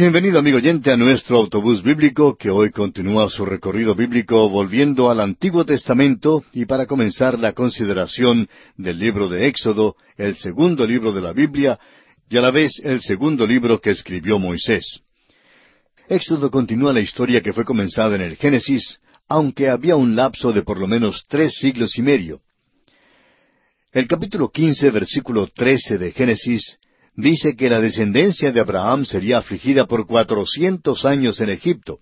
Bienvenido amigo oyente a nuestro autobús bíblico que hoy continúa su recorrido bíblico volviendo al Antiguo Testamento y para comenzar la consideración del libro de Éxodo, el segundo libro de la Biblia y a la vez el segundo libro que escribió Moisés. Éxodo continúa la historia que fue comenzada en el Génesis, aunque había un lapso de por lo menos tres siglos y medio. El capítulo quince, versículo trece de Génesis dice que la descendencia de Abraham sería afligida por cuatrocientos años en Egipto.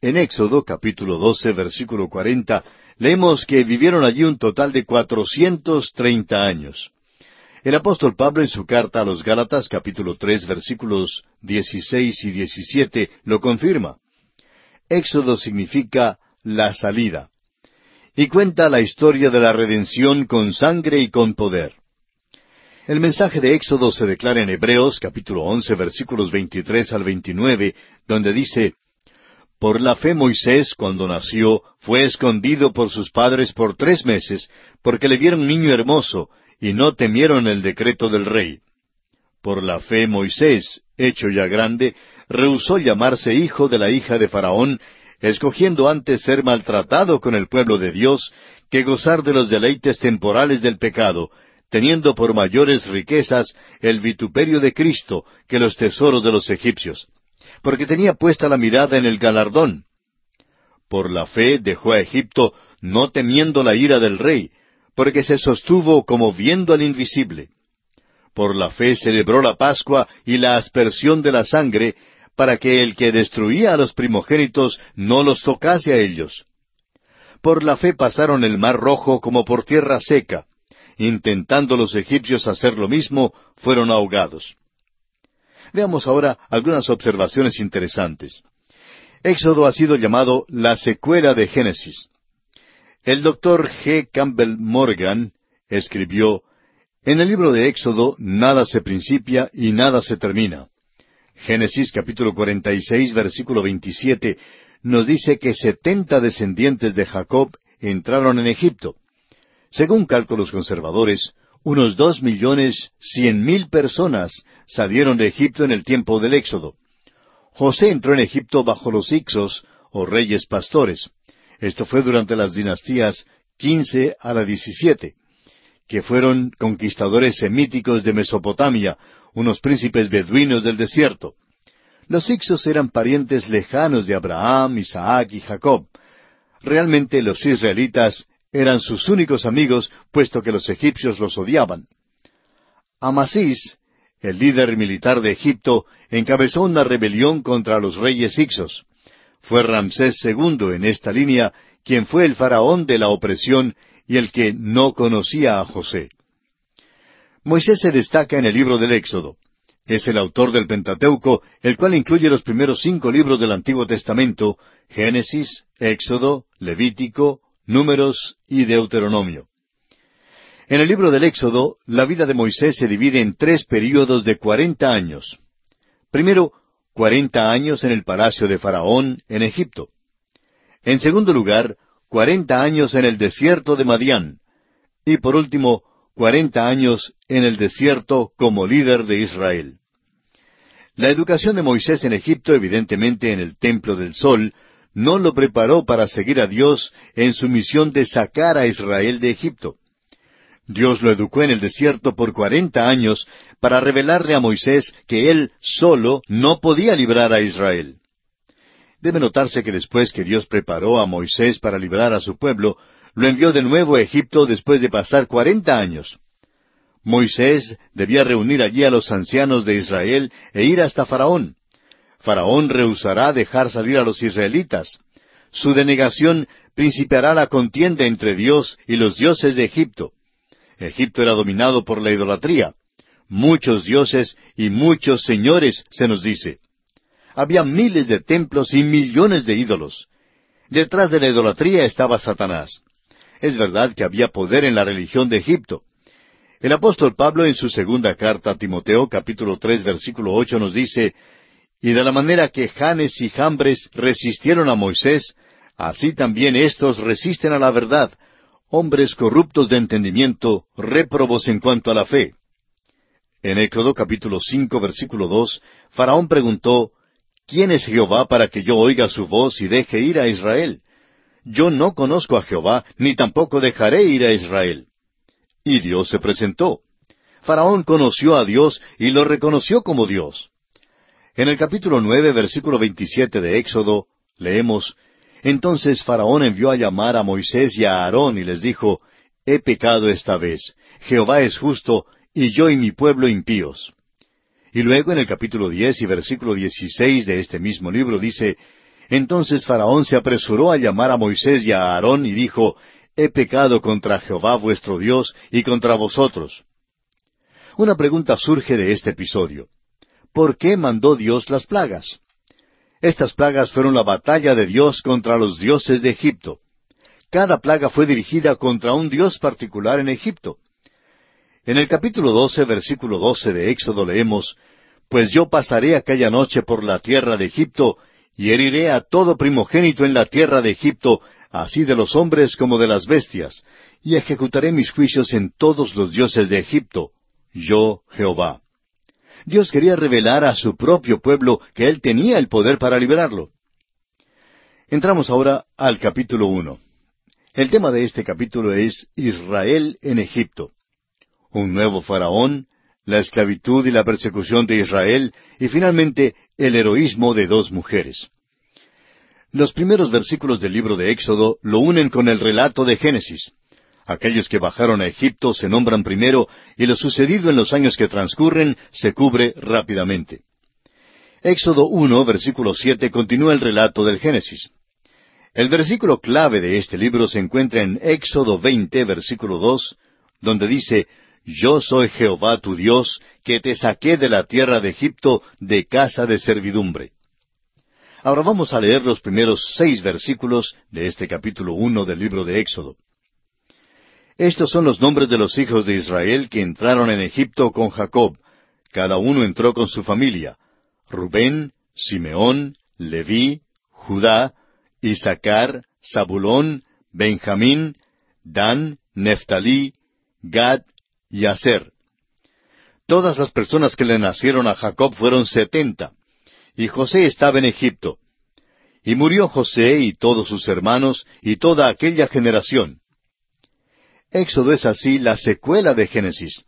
En Éxodo capítulo 12 versículo 40 leemos que vivieron allí un total de cuatrocientos treinta años. El apóstol Pablo en su carta a los Gálatas capítulo tres versículos 16 y 17 lo confirma. Éxodo significa la salida. Y cuenta la historia de la redención con sangre y con poder. El mensaje de Éxodo se declara en Hebreos capítulo once versículos 23 al 29, donde dice, Por la fe Moisés, cuando nació, fue escondido por sus padres por tres meses, porque le vieron niño hermoso, y no temieron el decreto del rey. Por la fe Moisés, hecho ya grande, rehusó llamarse hijo de la hija de Faraón, escogiendo antes ser maltratado con el pueblo de Dios que gozar de los deleites temporales del pecado, teniendo por mayores riquezas el vituperio de Cristo que los tesoros de los egipcios, porque tenía puesta la mirada en el galardón. Por la fe dejó a Egipto, no temiendo la ira del rey, porque se sostuvo como viendo al invisible. Por la fe celebró la Pascua y la aspersión de la sangre, para que el que destruía a los primogénitos no los tocase a ellos. Por la fe pasaron el mar rojo como por tierra seca, intentando los egipcios hacer lo mismo, fueron ahogados. Veamos ahora algunas observaciones interesantes. Éxodo ha sido llamado la secuela de Génesis. El doctor G. Campbell Morgan escribió, En el libro de Éxodo nada se principia y nada se termina. Génesis capítulo 46 versículo 27 nos dice que setenta descendientes de Jacob entraron en Egipto. Según cálculos conservadores, unos dos millones cien mil personas salieron de Egipto en el tiempo del Éxodo. José entró en Egipto bajo los Ixos, o reyes pastores. Esto fue durante las dinastías quince a la diecisiete, que fueron conquistadores semíticos de Mesopotamia, unos príncipes beduinos del desierto. Los Ixos eran parientes lejanos de Abraham, Isaac y Jacob. Realmente los israelitas eran sus únicos amigos, puesto que los egipcios los odiaban. Amasís, el líder militar de Egipto, encabezó una rebelión contra los reyes Ixos. Fue Ramsés II en esta línea quien fue el faraón de la opresión y el que no conocía a José. Moisés se destaca en el libro del Éxodo. Es el autor del Pentateuco, el cual incluye los primeros cinco libros del Antiguo Testamento, Génesis, Éxodo, Levítico, Números y Deuteronomio. En el libro del Éxodo, la vida de Moisés se divide en tres períodos de cuarenta años. Primero, cuarenta años en el palacio de Faraón, en Egipto. En segundo lugar, cuarenta años en el desierto de Madián. Y por último, cuarenta años en el desierto como líder de Israel. La educación de Moisés en Egipto, evidentemente en el Templo del Sol, no lo preparó para seguir a Dios en su misión de sacar a Israel de Egipto. Dios lo educó en el desierto por cuarenta años para revelarle a Moisés que él solo no podía librar a Israel. Debe notarse que después que Dios preparó a Moisés para librar a su pueblo, lo envió de nuevo a Egipto después de pasar cuarenta años. Moisés debía reunir allí a los ancianos de Israel e ir hasta Faraón. Faraón rehusará dejar salir a los israelitas. Su denegación principiará la contienda entre Dios y los dioses de Egipto. Egipto era dominado por la idolatría. Muchos dioses y muchos señores, se nos dice. Había miles de templos y millones de ídolos. Detrás de la idolatría estaba Satanás. Es verdad que había poder en la religión de Egipto. El apóstol Pablo en su segunda carta a Timoteo capítulo tres versículo ocho nos dice, y de la manera que Janes y Jambres resistieron a Moisés, así también éstos resisten a la verdad, hombres corruptos de entendimiento, réprobos en cuanto a la fe. En Éxodo capítulo cinco versículo dos, Faraón preguntó, ¿Quién es Jehová para que yo oiga su voz y deje ir a Israel? Yo no conozco a Jehová, ni tampoco dejaré ir a Israel. Y Dios se presentó. Faraón conoció a Dios y lo reconoció como Dios. En el capítulo nueve, versículo veintisiete de Éxodo, leemos, Entonces Faraón envió a llamar a Moisés y a Aarón y les dijo, He pecado esta vez, Jehová es justo, y yo y mi pueblo impíos. Y luego en el capítulo diez y versículo dieciséis de este mismo libro dice, Entonces Faraón se apresuró a llamar a Moisés y a Aarón y dijo, He pecado contra Jehová vuestro Dios y contra vosotros. Una pregunta surge de este episodio. ¿Por qué mandó Dios las plagas? Estas plagas fueron la batalla de Dios contra los dioses de Egipto. Cada plaga fue dirigida contra un dios particular en Egipto. En el capítulo doce, versículo doce de Éxodo leemos, Pues yo pasaré aquella noche por la tierra de Egipto, y heriré a todo primogénito en la tierra de Egipto, así de los hombres como de las bestias, y ejecutaré mis juicios en todos los dioses de Egipto, yo Jehová. Dios quería revelar a su propio pueblo que Él tenía el poder para liberarlo. Entramos ahora al capítulo uno. El tema de este capítulo es Israel en Egipto. Un nuevo faraón, la esclavitud y la persecución de Israel, y finalmente el heroísmo de dos mujeres. Los primeros versículos del libro de Éxodo lo unen con el relato de Génesis. Aquellos que bajaron a Egipto se nombran primero y lo sucedido en los años que transcurren se cubre rápidamente. Éxodo 1, versículo 7 continúa el relato del Génesis. El versículo clave de este libro se encuentra en Éxodo 20, versículo 2, donde dice, Yo soy Jehová tu Dios, que te saqué de la tierra de Egipto de casa de servidumbre. Ahora vamos a leer los primeros seis versículos de este capítulo uno del libro de Éxodo. Estos son los nombres de los hijos de Israel que entraron en Egipto con Jacob. Cada uno entró con su familia. Rubén, Simeón, Leví, Judá, Isaacar, Zabulón, Benjamín, Dan, Neftalí, Gad y Aser. Todas las personas que le nacieron a Jacob fueron setenta y José estaba en Egipto. Y murió José y todos sus hermanos y toda aquella generación. Éxodo es así la secuela de Génesis.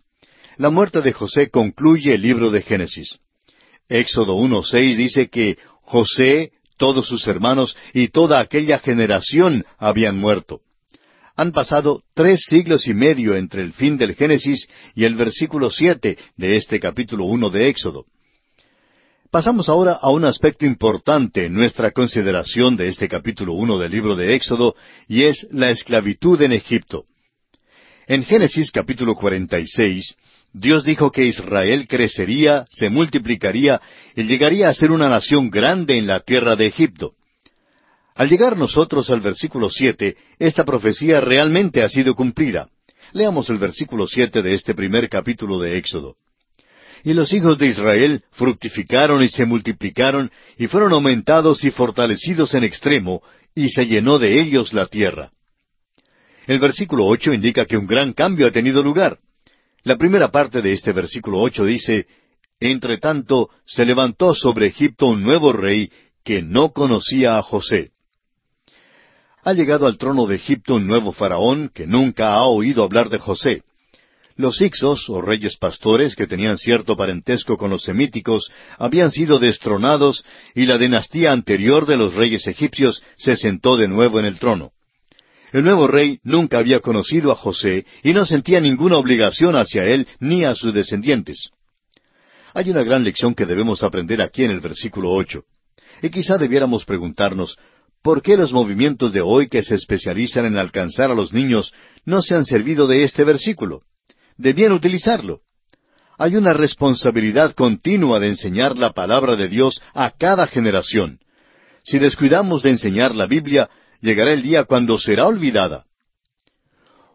La muerte de José concluye el libro de Génesis. Éxodo 1.6 dice que José, todos sus hermanos y toda aquella generación habían muerto. Han pasado tres siglos y medio entre el fin del Génesis y el versículo siete de este capítulo uno de Éxodo. Pasamos ahora a un aspecto importante en nuestra consideración de este capítulo uno del libro de Éxodo, y es la esclavitud en Egipto. En Génesis capítulo 46, Dios dijo que Israel crecería, se multiplicaría y llegaría a ser una nación grande en la tierra de Egipto. Al llegar nosotros al versículo siete, esta profecía realmente ha sido cumplida. Leamos el versículo siete de este primer capítulo de Éxodo. Y los hijos de Israel fructificaron y se multiplicaron, y fueron aumentados y fortalecidos en extremo, y se llenó de ellos la tierra. El versículo ocho indica que un gran cambio ha tenido lugar. La primera parte de este versículo ocho dice, Entre tanto se levantó sobre Egipto un nuevo rey que no conocía a José. Ha llegado al trono de Egipto un nuevo faraón que nunca ha oído hablar de José. Los Ixos, o reyes pastores, que tenían cierto parentesco con los semíticos, habían sido destronados y la dinastía anterior de los reyes egipcios se sentó de nuevo en el trono. El nuevo rey nunca había conocido a José y no sentía ninguna obligación hacia él ni a sus descendientes. Hay una gran lección que debemos aprender aquí en el versículo ocho. Y quizá debiéramos preguntarnos, ¿por qué los movimientos de hoy que se especializan en alcanzar a los niños no se han servido de este versículo? debían utilizarlo. Hay una responsabilidad continua de enseñar la palabra de Dios a cada generación. Si descuidamos de enseñar la Biblia, llegará el día cuando será olvidada.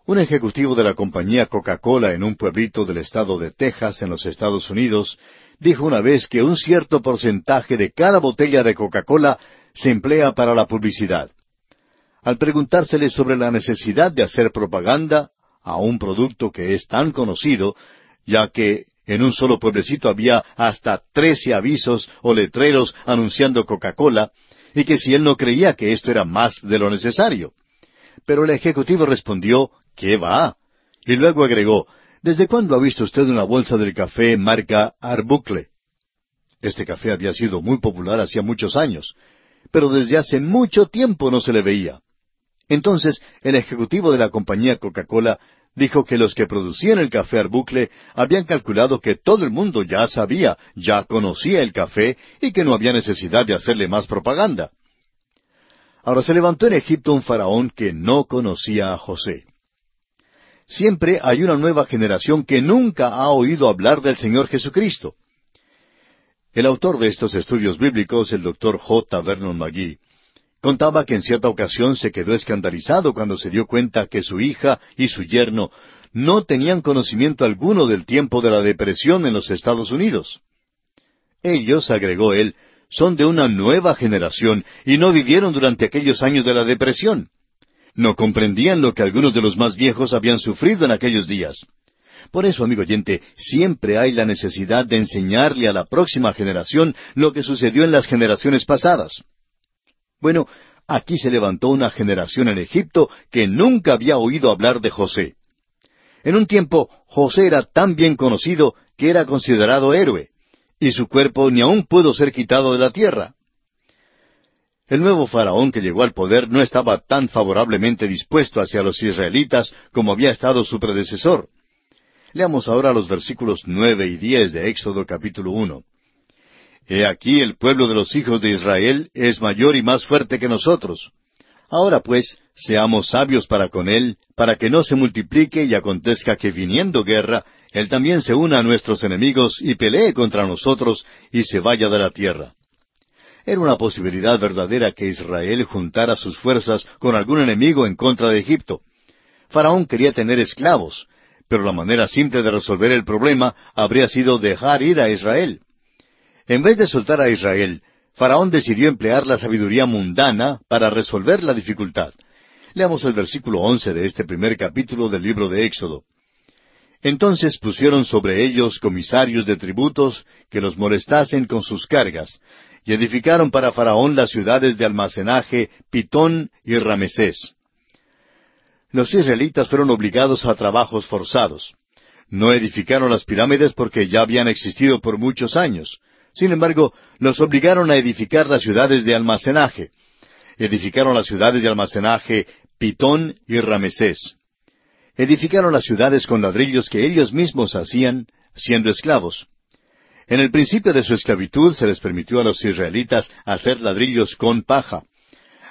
Un ejecutivo de la compañía Coca-Cola en un pueblito del estado de Texas, en los Estados Unidos, dijo una vez que un cierto porcentaje de cada botella de Coca-Cola se emplea para la publicidad. Al preguntársele sobre la necesidad de hacer propaganda, a un producto que es tan conocido, ya que En un solo pueblecito había hasta trece avisos o letreros anunciando Coca-Cola, y que si él no creía que esto era más de lo necesario. Pero el ejecutivo respondió, ¿qué va? Y luego agregó, ¿desde cuándo ha visto usted una bolsa del café marca Arbucle? Este café había sido muy popular hacía muchos años, pero desde hace mucho tiempo no se le veía. Entonces el ejecutivo de la compañía Coca-Cola dijo que los que producían el café Arbucle habían calculado que todo el mundo ya sabía, ya conocía el café y que no había necesidad de hacerle más propaganda. Ahora se levantó en Egipto un faraón que no conocía a José. Siempre hay una nueva generación que nunca ha oído hablar del Señor Jesucristo. El autor de estos estudios bíblicos, el doctor J. Vernon McGee, contaba que en cierta ocasión se quedó escandalizado cuando se dio cuenta que su hija y su yerno no tenían conocimiento alguno del tiempo de la depresión en los Estados Unidos. Ellos, agregó él, son de una nueva generación y no vivieron durante aquellos años de la depresión. No comprendían lo que algunos de los más viejos habían sufrido en aquellos días. Por eso, amigo oyente, siempre hay la necesidad de enseñarle a la próxima generación lo que sucedió en las generaciones pasadas. Bueno, aquí se levantó una generación en Egipto que nunca había oído hablar de José. En un tiempo, José era tan bien conocido que era considerado héroe, y su cuerpo ni aún pudo ser quitado de la tierra. El nuevo faraón que llegó al poder no estaba tan favorablemente dispuesto hacia los israelitas como había estado su predecesor. Leamos ahora los versículos nueve y diez de Éxodo capítulo uno. He aquí el pueblo de los hijos de Israel es mayor y más fuerte que nosotros. Ahora pues, seamos sabios para con él, para que no se multiplique y acontezca que viniendo guerra, él también se una a nuestros enemigos y pelee contra nosotros y se vaya de la tierra. Era una posibilidad verdadera que Israel juntara sus fuerzas con algún enemigo en contra de Egipto. Faraón quería tener esclavos, pero la manera simple de resolver el problema habría sido dejar ir a Israel. En vez de soltar a Israel, Faraón decidió emplear la sabiduría mundana para resolver la dificultad. Leamos el versículo once de este primer capítulo del libro de Éxodo. Entonces pusieron sobre ellos comisarios de tributos que los molestasen con sus cargas, y edificaron para Faraón las ciudades de almacenaje Pitón y Ramesés los israelitas fueron obligados a trabajos forzados. No edificaron las pirámides porque ya habían existido por muchos años. Sin embargo, los obligaron a edificar las ciudades de almacenaje. Edificaron las ciudades de almacenaje Pitón y Ramesés. Edificaron las ciudades con ladrillos que ellos mismos hacían, siendo esclavos. En el principio de su esclavitud se les permitió a los israelitas hacer ladrillos con paja.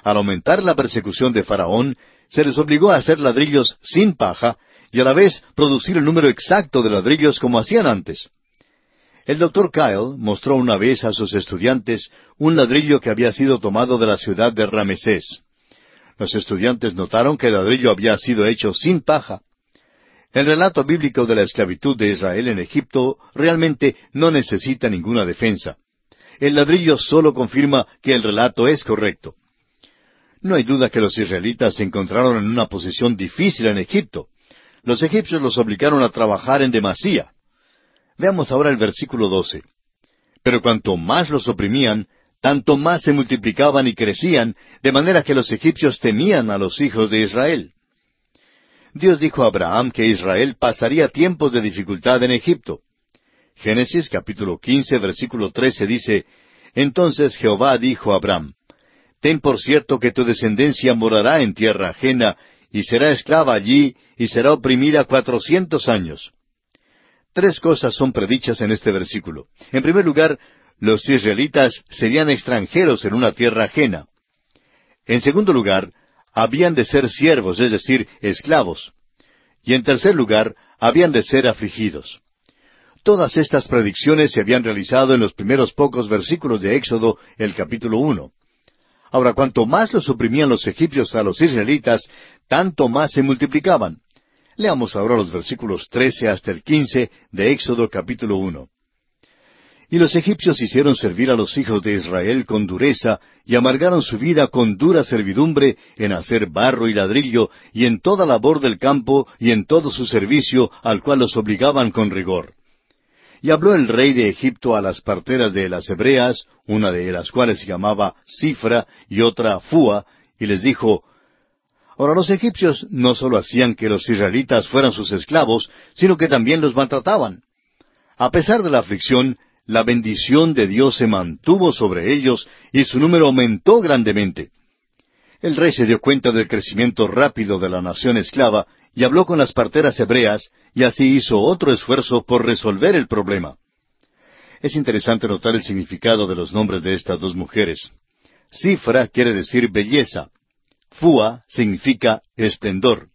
Al aumentar la persecución de Faraón, se les obligó a hacer ladrillos sin paja y a la vez producir el número exacto de ladrillos como hacían antes. El doctor Kyle mostró una vez a sus estudiantes un ladrillo que había sido tomado de la ciudad de Ramesés. Los estudiantes notaron que el ladrillo había sido hecho sin paja. El relato bíblico de la esclavitud de Israel en Egipto realmente no necesita ninguna defensa. El ladrillo solo confirma que el relato es correcto. No hay duda que los israelitas se encontraron en una posición difícil en Egipto. Los egipcios los obligaron a trabajar en demasía. Veamos ahora el versículo 12. Pero cuanto más los oprimían, tanto más se multiplicaban y crecían, de manera que los egipcios temían a los hijos de Israel. Dios dijo a Abraham que Israel pasaría tiempos de dificultad en Egipto. Génesis capítulo 15 versículo 13 dice, Entonces Jehová dijo a Abraham, Ten por cierto que tu descendencia morará en tierra ajena, y será esclava allí, y será oprimida cuatrocientos años. Tres cosas son predichas en este versículo. En primer lugar, los israelitas serían extranjeros en una tierra ajena. En segundo lugar, habían de ser siervos, es decir, esclavos. Y en tercer lugar, habían de ser afligidos. Todas estas predicciones se habían realizado en los primeros pocos versículos de Éxodo, el capítulo uno. Ahora, cuanto más los oprimían los egipcios a los israelitas, tanto más se multiplicaban. Leamos ahora los versículos trece hasta el quince de Éxodo capítulo uno. Y los egipcios hicieron servir a los hijos de Israel con dureza, y amargaron su vida con dura servidumbre en hacer barro y ladrillo, y en toda labor del campo, y en todo su servicio, al cual los obligaban con rigor. Y habló el rey de Egipto a las parteras de las hebreas, una de las cuales se llamaba Cifra y otra Fua, y les dijo, Ahora los egipcios no solo hacían que los israelitas fueran sus esclavos, sino que también los maltrataban. A pesar de la aflicción, la bendición de Dios se mantuvo sobre ellos y su número aumentó grandemente. El rey se dio cuenta del crecimiento rápido de la nación esclava y habló con las parteras hebreas y así hizo otro esfuerzo por resolver el problema. Es interesante notar el significado de los nombres de estas dos mujeres. Cifra quiere decir belleza. Fua significa esplendor.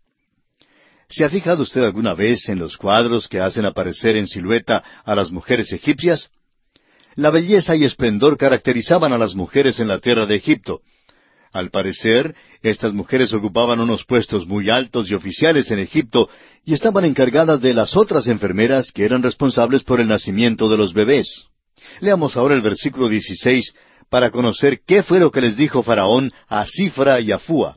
¿Se ha fijado usted alguna vez en los cuadros que hacen aparecer en silueta a las mujeres egipcias? La belleza y esplendor caracterizaban a las mujeres en la tierra de Egipto, al parecer, estas mujeres ocupaban unos puestos muy altos y oficiales en Egipto y estaban encargadas de las otras enfermeras que eran responsables por el nacimiento de los bebés. Leamos ahora el versículo 16 para conocer qué fue lo que les dijo Faraón a Cifra y a Fua.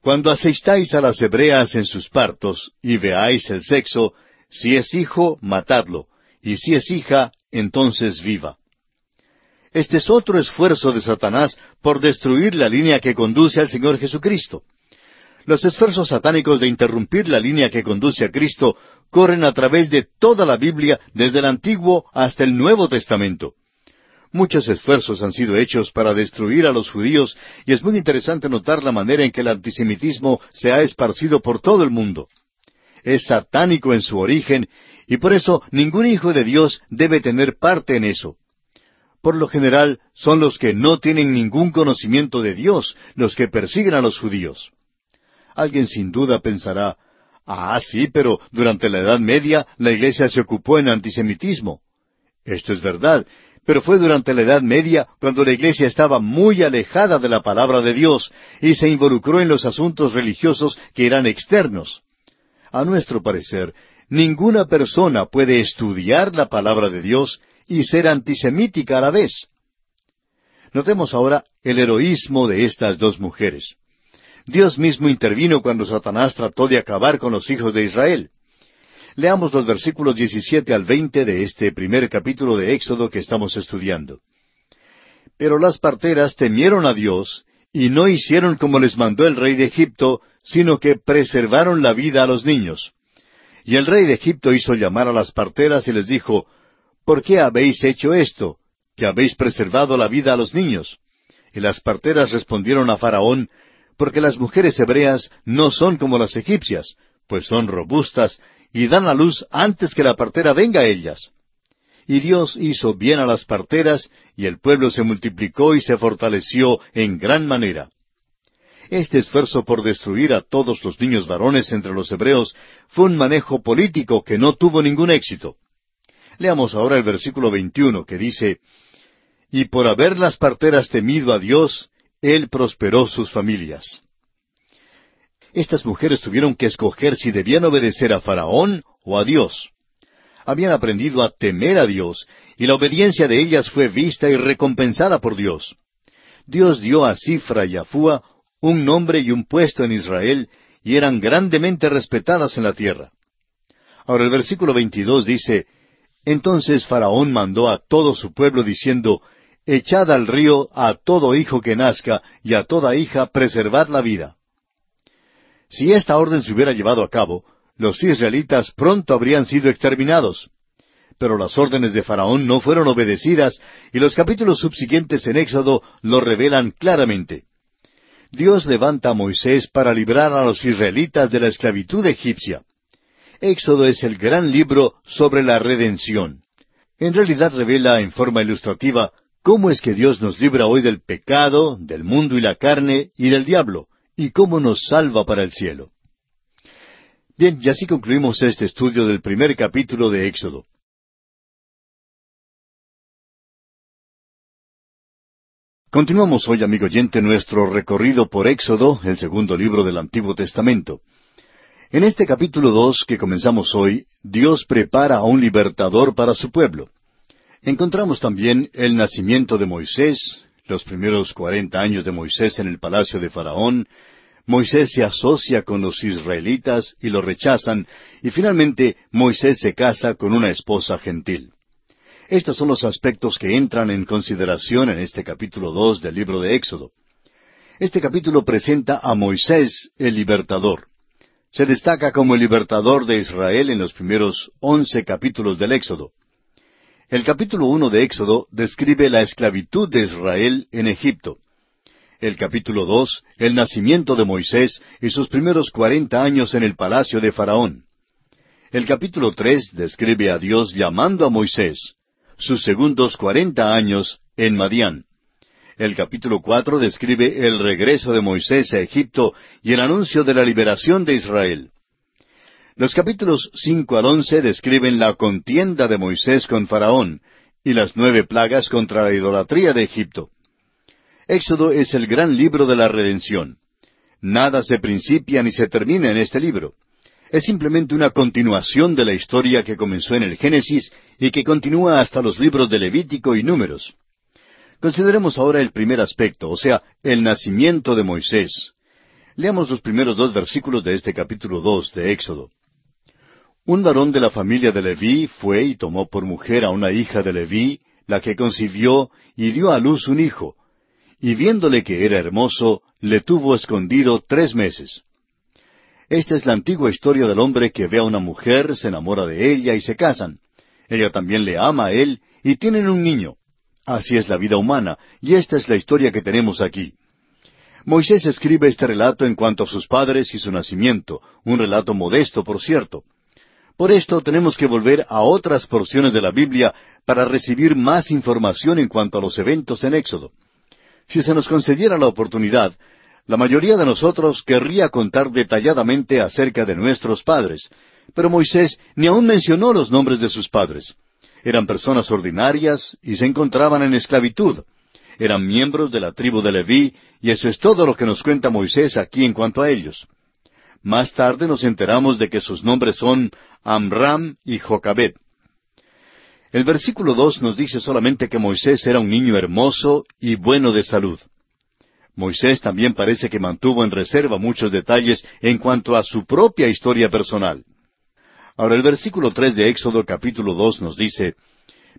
Cuando asistáis a las hebreas en sus partos y veáis el sexo, si es hijo, matadlo, y si es hija, entonces viva. Este es otro esfuerzo de Satanás por destruir la línea que conduce al Señor Jesucristo. Los esfuerzos satánicos de interrumpir la línea que conduce a Cristo corren a través de toda la Biblia, desde el Antiguo hasta el Nuevo Testamento. Muchos esfuerzos han sido hechos para destruir a los judíos y es muy interesante notar la manera en que el antisemitismo se ha esparcido por todo el mundo. Es satánico en su origen y por eso ningún hijo de Dios debe tener parte en eso por lo general son los que no tienen ningún conocimiento de Dios los que persiguen a los judíos. Alguien sin duda pensará, ah, sí, pero durante la Edad Media la Iglesia se ocupó en antisemitismo. Esto es verdad, pero fue durante la Edad Media cuando la Iglesia estaba muy alejada de la palabra de Dios y se involucró en los asuntos religiosos que eran externos. A nuestro parecer, ninguna persona puede estudiar la palabra de Dios y ser antisemítica a la vez. Notemos ahora el heroísmo de estas dos mujeres. Dios mismo intervino cuando Satanás trató de acabar con los hijos de Israel. Leamos los versículos 17 al 20 de este primer capítulo de Éxodo que estamos estudiando. Pero las parteras temieron a Dios y no hicieron como les mandó el rey de Egipto, sino que preservaron la vida a los niños. Y el rey de Egipto hizo llamar a las parteras y les dijo, ¿Por qué habéis hecho esto? Que habéis preservado la vida a los niños. Y las parteras respondieron a Faraón, porque las mujeres hebreas no son como las egipcias, pues son robustas y dan a luz antes que la partera venga a ellas. Y Dios hizo bien a las parteras, y el pueblo se multiplicó y se fortaleció en gran manera. Este esfuerzo por destruir a todos los niños varones entre los hebreos fue un manejo político que no tuvo ningún éxito. Leamos ahora el versículo 21 que dice, Y por haber las parteras temido a Dios, Él prosperó sus familias. Estas mujeres tuvieron que escoger si debían obedecer a Faraón o a Dios. Habían aprendido a temer a Dios, y la obediencia de ellas fue vista y recompensada por Dios. Dios dio a Cifra y a Fua un nombre y un puesto en Israel, y eran grandemente respetadas en la tierra. Ahora el versículo 22 dice, entonces Faraón mandó a todo su pueblo diciendo, Echad al río a todo hijo que nazca y a toda hija preservad la vida. Si esta orden se hubiera llevado a cabo, los israelitas pronto habrían sido exterminados. Pero las órdenes de Faraón no fueron obedecidas y los capítulos subsiguientes en Éxodo lo revelan claramente. Dios levanta a Moisés para librar a los israelitas de la esclavitud egipcia. Éxodo es el gran libro sobre la redención. En realidad revela en forma ilustrativa cómo es que Dios nos libra hoy del pecado, del mundo y la carne y del diablo, y cómo nos salva para el cielo. Bien, y así concluimos este estudio del primer capítulo de Éxodo. Continuamos hoy, amigo oyente, nuestro recorrido por Éxodo, el segundo libro del Antiguo Testamento. En este capítulo dos que comenzamos hoy, Dios prepara a un libertador para su pueblo. Encontramos también el nacimiento de Moisés, los primeros cuarenta años de Moisés en el palacio de Faraón, Moisés se asocia con los israelitas y lo rechazan, y finalmente Moisés se casa con una esposa gentil. Estos son los aspectos que entran en consideración en este capítulo dos del libro de Éxodo. Este capítulo presenta a Moisés el libertador. Se destaca como el libertador de Israel en los primeros once capítulos del Éxodo. El capítulo uno de Éxodo describe la esclavitud de Israel en Egipto. El capítulo dos, el nacimiento de Moisés y sus primeros cuarenta años en el palacio de Faraón. El capítulo tres describe a Dios llamando a Moisés sus segundos cuarenta años en Madián. El capítulo cuatro describe el regreso de Moisés a Egipto y el anuncio de la liberación de Israel. Los capítulos cinco al once describen la contienda de Moisés con Faraón y las nueve plagas contra la idolatría de Egipto. Éxodo es el gran libro de la redención. Nada se principia ni se termina en este libro es simplemente una continuación de la historia que comenzó en el Génesis y que continúa hasta los libros de Levítico y Números. Consideremos ahora el primer aspecto, o sea, el nacimiento de Moisés. Leamos los primeros dos versículos de este capítulo dos de Éxodo. Un varón de la familia de Leví fue y tomó por mujer a una hija de Leví, la que concibió y dio a luz un hijo, y viéndole que era hermoso, le tuvo escondido tres meses. Esta es la antigua historia del hombre que ve a una mujer, se enamora de ella y se casan. Ella también le ama a él y tienen un niño. Así es la vida humana, y esta es la historia que tenemos aquí. Moisés escribe este relato en cuanto a sus padres y su nacimiento, un relato modesto, por cierto. Por esto tenemos que volver a otras porciones de la Biblia para recibir más información en cuanto a los eventos en Éxodo. Si se nos concediera la oportunidad, la mayoría de nosotros querría contar detalladamente acerca de nuestros padres, pero Moisés ni aun mencionó los nombres de sus padres. Eran personas ordinarias y se encontraban en esclavitud. Eran miembros de la tribu de Leví, y eso es todo lo que nos cuenta Moisés aquí en cuanto a ellos. Más tarde nos enteramos de que sus nombres son Amram y Jocabet. El versículo dos nos dice solamente que Moisés era un niño hermoso y bueno de salud. Moisés también parece que mantuvo en reserva muchos detalles en cuanto a su propia historia personal. Ahora el versículo tres de Éxodo capítulo dos nos dice,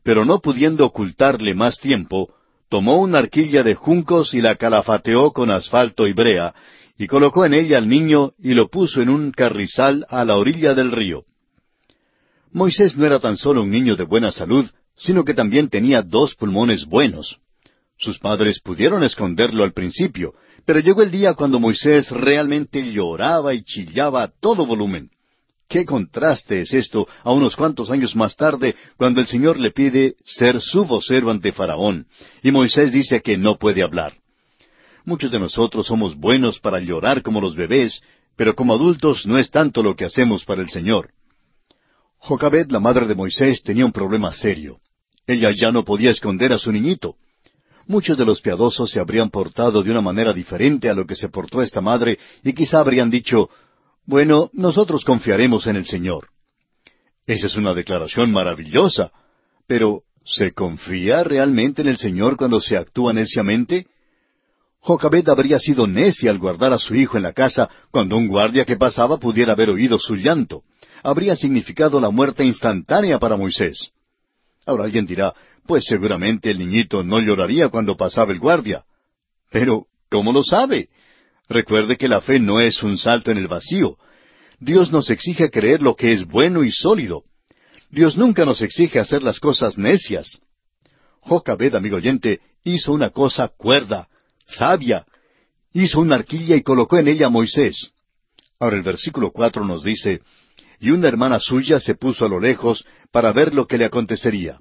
Pero no pudiendo ocultarle más tiempo, tomó una arquilla de juncos y la calafateó con asfalto y brea, y colocó en ella al niño y lo puso en un carrizal a la orilla del río. Moisés no era tan solo un niño de buena salud, sino que también tenía dos pulmones buenos. Sus padres pudieron esconderlo al principio, pero llegó el día cuando Moisés realmente lloraba y chillaba a todo volumen. Qué contraste es esto a unos cuantos años más tarde, cuando el Señor le pide ser su vocero ante Faraón, y Moisés dice que no puede hablar. Muchos de nosotros somos buenos para llorar como los bebés, pero como adultos no es tanto lo que hacemos para el Señor. Jocabed, la madre de Moisés, tenía un problema serio. Ella ya no podía esconder a su niñito muchos de los piadosos se habrían portado de una manera diferente a lo que se portó esta madre y quizá habrían dicho, bueno, nosotros confiaremos en el Señor. Esa es una declaración maravillosa, pero ¿se confía realmente en el Señor cuando se actúa neciamente? Jocabed habría sido necia al guardar a su hijo en la casa cuando un guardia que pasaba pudiera haber oído su llanto. Habría significado la muerte instantánea para Moisés. Ahora alguien dirá, pues seguramente el niñito no lloraría cuando pasaba el guardia. Pero, ¿cómo lo sabe? Recuerde que la fe no es un salto en el vacío. Dios nos exige creer lo que es bueno y sólido. Dios nunca nos exige hacer las cosas necias. Jocabed, amigo oyente, hizo una cosa cuerda, sabia. Hizo una arquilla y colocó en ella a Moisés. Ahora el versículo cuatro nos dice, y una hermana suya se puso a lo lejos para ver lo que le acontecería.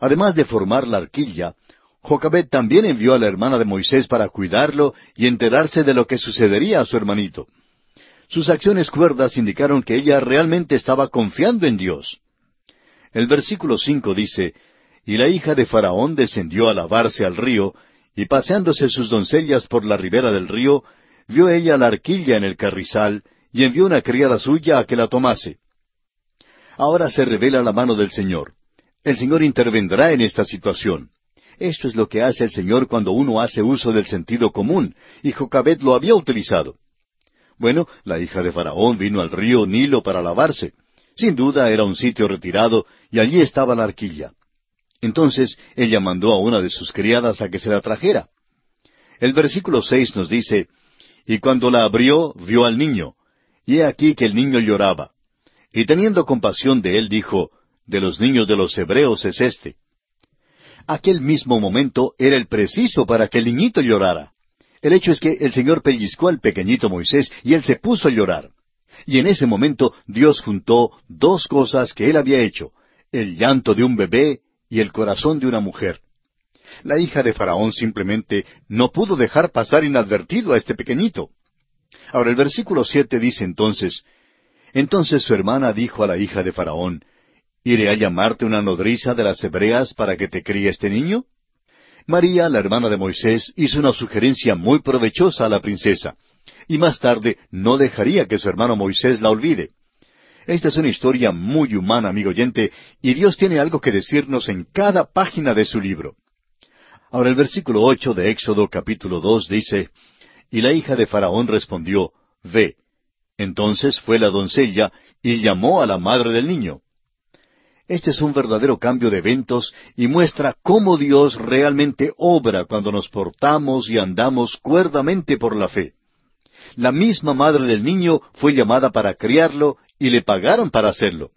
Además de formar la arquilla, Jocabet también envió a la hermana de Moisés para cuidarlo y enterarse de lo que sucedería a su hermanito. Sus acciones cuerdas indicaron que ella realmente estaba confiando en Dios. El versículo cinco dice, Y la hija de Faraón descendió a lavarse al río, y paseándose sus doncellas por la ribera del río, vio ella la arquilla en el carrizal, y envió una criada suya a que la tomase. Ahora se revela la mano del Señor. El Señor intervendrá en esta situación. Esto es lo que hace el Señor cuando uno hace uso del sentido común, y Jocabet lo había utilizado. Bueno, la hija de Faraón vino al río Nilo para lavarse. Sin duda era un sitio retirado, y allí estaba la arquilla. Entonces ella mandó a una de sus criadas a que se la trajera. El versículo seis nos dice, Y cuando la abrió, vio al niño, y he aquí que el niño lloraba. Y teniendo compasión de él, dijo, De los niños de los hebreos es este. Aquel mismo momento era el preciso para que el niñito llorara. El hecho es que el Señor pellizcó al pequeñito Moisés y él se puso a llorar. Y en ese momento Dios juntó dos cosas que él había hecho, el llanto de un bebé y el corazón de una mujer. La hija de Faraón simplemente no pudo dejar pasar inadvertido a este pequeñito. Ahora el versículo siete dice entonces, Entonces su hermana dijo a la hija de Faraón, ¿Iré a llamarte una nodriza de las hebreas para que te críe este niño? María, la hermana de Moisés, hizo una sugerencia muy provechosa a la princesa, y más tarde no dejaría que su hermano Moisés la olvide. Esta es una historia muy humana, amigo oyente, y Dios tiene algo que decirnos en cada página de su libro. Ahora el versículo ocho de Éxodo capítulo dos dice, Y la hija de Faraón respondió, Ve. Entonces fue la doncella y llamó a la madre del niño. Este es un verdadero cambio de eventos y muestra cómo Dios realmente obra cuando nos portamos y andamos cuerdamente por la fe. La misma madre del niño fue llamada para criarlo y le pagaron para hacerlo.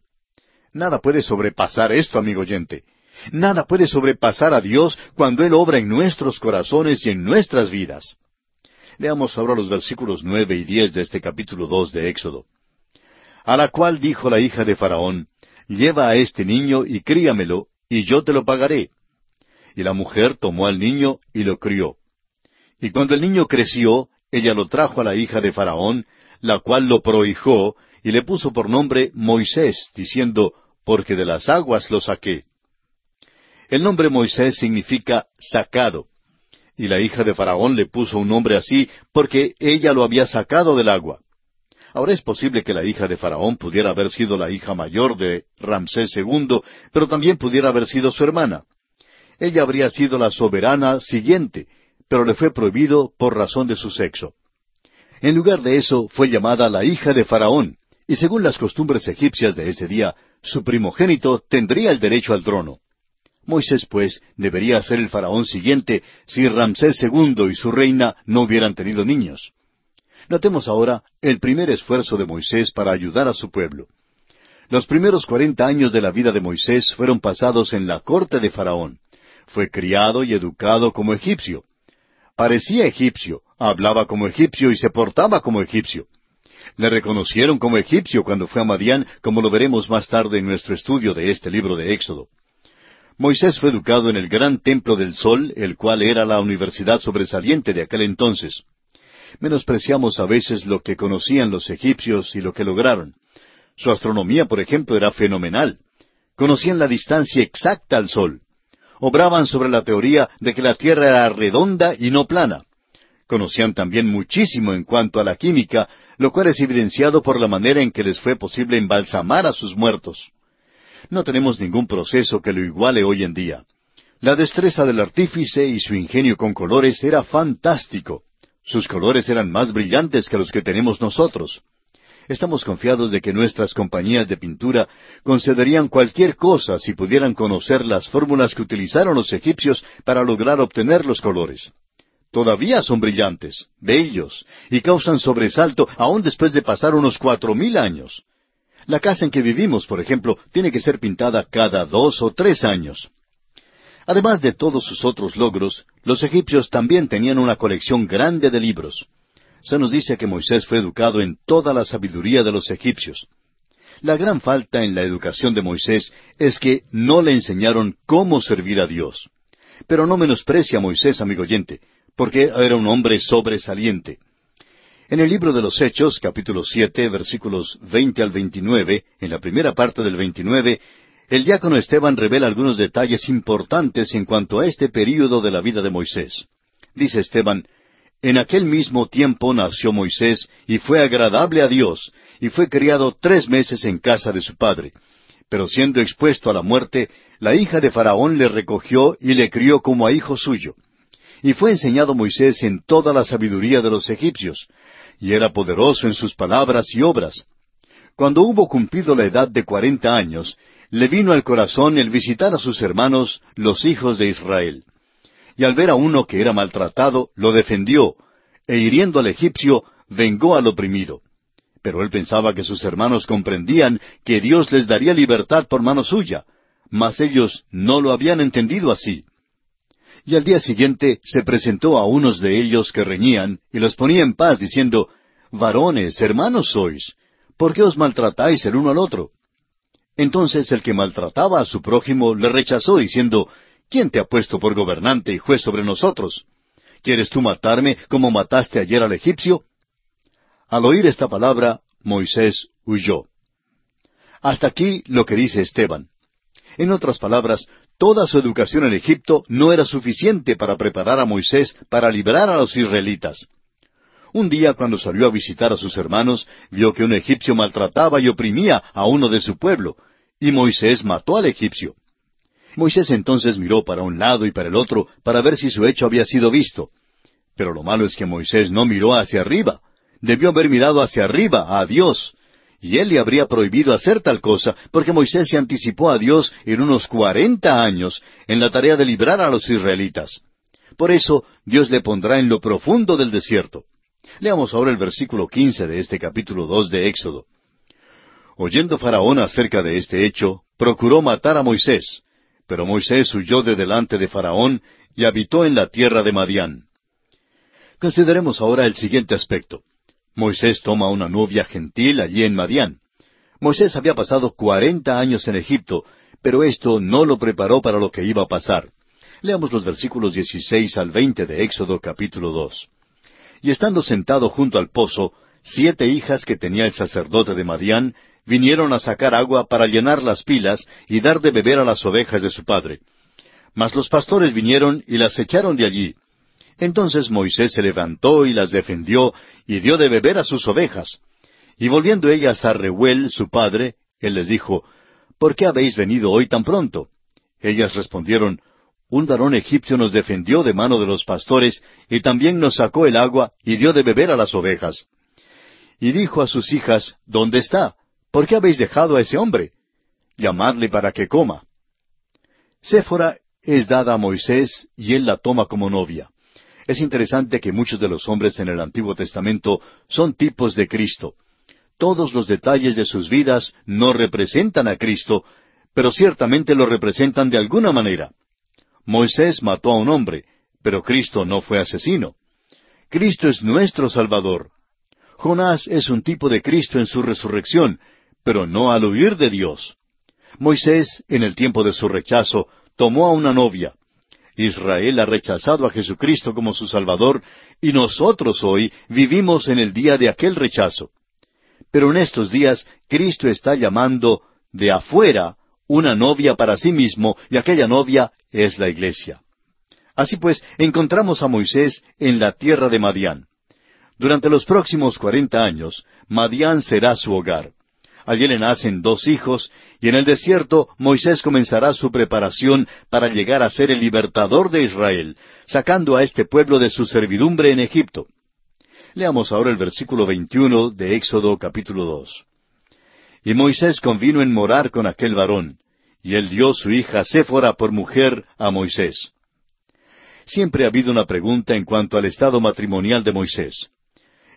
Nada puede sobrepasar esto, amigo oyente. Nada puede sobrepasar a Dios cuando Él obra en nuestros corazones y en nuestras vidas. Leamos ahora los versículos nueve y diez de este capítulo dos de Éxodo. A la cual dijo la hija de Faraón, lleva a este niño y críamelo, y yo te lo pagaré. Y la mujer tomó al niño y lo crió. Y cuando el niño creció, ella lo trajo a la hija de Faraón, la cual lo prohijó, y le puso por nombre Moisés, diciendo, porque de las aguas lo saqué. El nombre Moisés significa sacado, y la hija de Faraón le puso un nombre así porque ella lo había sacado del agua. Ahora es posible que la hija de Faraón pudiera haber sido la hija mayor de Ramsés II, pero también pudiera haber sido su hermana. Ella habría sido la soberana siguiente, pero le fue prohibido por razón de su sexo. En lugar de eso, fue llamada la hija de Faraón, y según las costumbres egipcias de ese día, su primogénito tendría el derecho al trono. Moisés, pues, debería ser el faraón siguiente si Ramsés II y su reina no hubieran tenido niños. Notemos ahora el primer esfuerzo de Moisés para ayudar a su pueblo. Los primeros cuarenta años de la vida de Moisés fueron pasados en la corte de Faraón. Fue criado y educado como egipcio. Parecía egipcio, hablaba como egipcio y se portaba como egipcio. Le reconocieron como egipcio cuando fue a Madián, como lo veremos más tarde en nuestro estudio de este libro de Éxodo. Moisés fue educado en el gran templo del sol, el cual era la universidad sobresaliente de aquel entonces. Menospreciamos a veces lo que conocían los egipcios y lo que lograron. Su astronomía, por ejemplo, era fenomenal. Conocían la distancia exacta al Sol. Obraban sobre la teoría de que la Tierra era redonda y no plana. Conocían también muchísimo en cuanto a la química, lo cual es evidenciado por la manera en que les fue posible embalsamar a sus muertos. No tenemos ningún proceso que lo iguale hoy en día. La destreza del artífice y su ingenio con colores era fantástico. Sus colores eran más brillantes que los que tenemos nosotros. Estamos confiados de que nuestras compañías de pintura concederían cualquier cosa si pudieran conocer las fórmulas que utilizaron los egipcios para lograr obtener los colores. Todavía son brillantes, bellos, y causan sobresalto aún después de pasar unos cuatro mil años. La casa en que vivimos, por ejemplo, tiene que ser pintada cada dos o tres años. Además de todos sus otros logros, los egipcios también tenían una colección grande de libros. Se nos dice que Moisés fue educado en toda la sabiduría de los egipcios. La gran falta en la educación de Moisés es que no le enseñaron cómo servir a Dios. Pero no menosprecia a Moisés, amigo oyente, porque era un hombre sobresaliente. En el libro de los Hechos, capítulo siete, versículos veinte al veintinueve, en la primera parte del veintinueve, el diácono Esteban revela algunos detalles importantes en cuanto a este período de la vida de Moisés. Dice Esteban, En aquel mismo tiempo nació Moisés y fue agradable a Dios, y fue criado tres meses en casa de su padre. Pero siendo expuesto a la muerte, la hija de Faraón le recogió y le crió como a hijo suyo. Y fue enseñado Moisés en toda la sabiduría de los egipcios, y era poderoso en sus palabras y obras. Cuando hubo cumplido la edad de cuarenta años, le vino al corazón el visitar a sus hermanos, los hijos de Israel. Y al ver a uno que era maltratado, lo defendió, e hiriendo al egipcio, vengó al oprimido. Pero él pensaba que sus hermanos comprendían que Dios les daría libertad por mano suya, mas ellos no lo habían entendido así. Y al día siguiente se presentó a unos de ellos que reñían, y los ponía en paz, diciendo, Varones, hermanos sois, ¿por qué os maltratáis el uno al otro? Entonces el que maltrataba a su prójimo le rechazó, diciendo, ¿quién te ha puesto por gobernante y juez sobre nosotros? ¿Quieres tú matarme como mataste ayer al egipcio? Al oír esta palabra, Moisés huyó. Hasta aquí lo que dice Esteban. En otras palabras, toda su educación en Egipto no era suficiente para preparar a Moisés para librar a los israelitas. Un día, cuando salió a visitar a sus hermanos, vio que un egipcio maltrataba y oprimía a uno de su pueblo, y Moisés mató al egipcio. Moisés entonces miró para un lado y para el otro para ver si su hecho había sido visto. Pero lo malo es que Moisés no miró hacia arriba debió haber mirado hacia arriba, a Dios, y él le habría prohibido hacer tal cosa, porque Moisés se anticipó a Dios en unos cuarenta años en la tarea de librar a los israelitas. Por eso Dios le pondrá en lo profundo del desierto. Leamos ahora el versículo quince de este capítulo dos de Éxodo. Oyendo Faraón acerca de este hecho, procuró matar a Moisés, pero Moisés huyó de delante de Faraón y habitó en la tierra de Madián. Consideremos ahora el siguiente aspecto. Moisés toma una novia gentil allí en Madián. Moisés había pasado cuarenta años en Egipto, pero esto no lo preparó para lo que iba a pasar. Leamos los versículos dieciséis al veinte de Éxodo capítulo dos. Y estando sentado junto al pozo, siete hijas que tenía el sacerdote de Madián vinieron a sacar agua para llenar las pilas y dar de beber a las ovejas de su padre. Mas los pastores vinieron y las echaron de allí, entonces Moisés se levantó y las defendió, y dio de beber a sus ovejas. Y volviendo ellas a Reuel, su padre, él les dijo, ¿Por qué habéis venido hoy tan pronto? Ellas respondieron, Un varón egipcio nos defendió de mano de los pastores, y también nos sacó el agua, y dio de beber a las ovejas. Y dijo a sus hijas, ¿Dónde está? ¿Por qué habéis dejado a ese hombre? Llamadle para que coma. Séfora es dada a Moisés, y él la toma como novia. Es interesante que muchos de los hombres en el Antiguo Testamento son tipos de Cristo. Todos los detalles de sus vidas no representan a Cristo, pero ciertamente lo representan de alguna manera. Moisés mató a un hombre, pero Cristo no fue asesino. Cristo es nuestro Salvador. Jonás es un tipo de Cristo en su resurrección, pero no al huir de Dios. Moisés, en el tiempo de su rechazo, tomó a una novia, Israel ha rechazado a Jesucristo como su Salvador y nosotros hoy vivimos en el día de aquel rechazo. Pero en estos días Cristo está llamando de afuera una novia para sí mismo y aquella novia es la iglesia. Así pues, encontramos a Moisés en la tierra de Madián. Durante los próximos cuarenta años, Madián será su hogar. Allí le nacen dos hijos, y en el desierto Moisés comenzará su preparación para llegar a ser el libertador de Israel, sacando a este pueblo de su servidumbre en Egipto. Leamos ahora el versículo 21 de Éxodo capítulo 2. Y Moisés convino en morar con aquel varón, y él dio su hija Séfora por mujer a Moisés. Siempre ha habido una pregunta en cuanto al estado matrimonial de Moisés.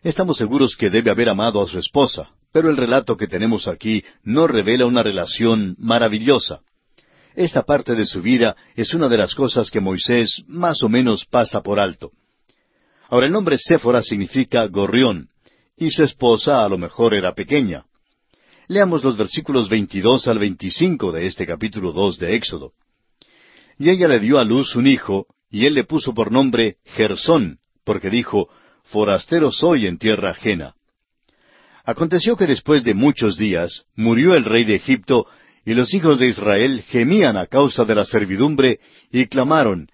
Estamos seguros que debe haber amado a su esposa, pero el relato que tenemos aquí no revela una relación maravillosa. Esta parte de su vida es una de las cosas que Moisés más o menos pasa por alto. Ahora el nombre Séfora significa gorrión, y su esposa a lo mejor era pequeña. Leamos los versículos 22 al 25 de este capítulo 2 de Éxodo. Y ella le dio a luz un hijo, y él le puso por nombre Gersón, porque dijo, Forastero soy en tierra ajena. Aconteció que después de muchos días murió el rey de Egipto, y los hijos de Israel gemían a causa de la servidumbre, y clamaron,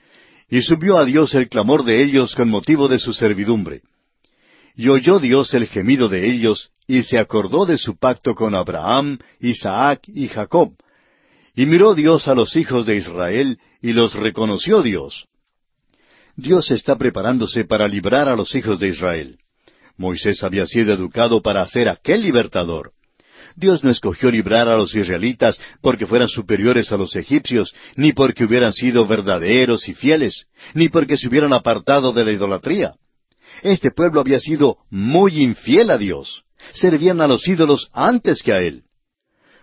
y subió a Dios el clamor de ellos con motivo de su servidumbre. Y oyó Dios el gemido de ellos, y se acordó de su pacto con Abraham, Isaac y Jacob, Y miró Dios a los hijos de Israel, y los reconoció Dios. Dios está preparándose para librar a los hijos de Israel. Moisés había sido educado para ser aquel libertador. Dios no escogió librar a los israelitas porque fueran superiores a los egipcios, ni porque hubieran sido verdaderos y fieles, ni porque se hubieran apartado de la idolatría. Este pueblo había sido muy infiel a Dios. Servían a los ídolos antes que a Él.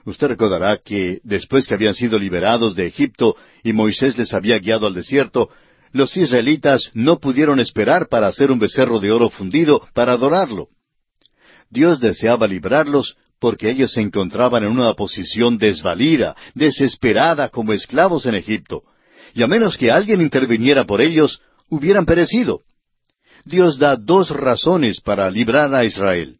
Usted recordará que después que habían sido liberados de Egipto y Moisés les había guiado al desierto, los israelitas no pudieron esperar para hacer un becerro de oro fundido para adorarlo. Dios deseaba librarlos porque ellos se encontraban en una posición desvalida, desesperada como esclavos en Egipto, y a menos que alguien interviniera por ellos, hubieran perecido. Dios da dos razones para librar a Israel.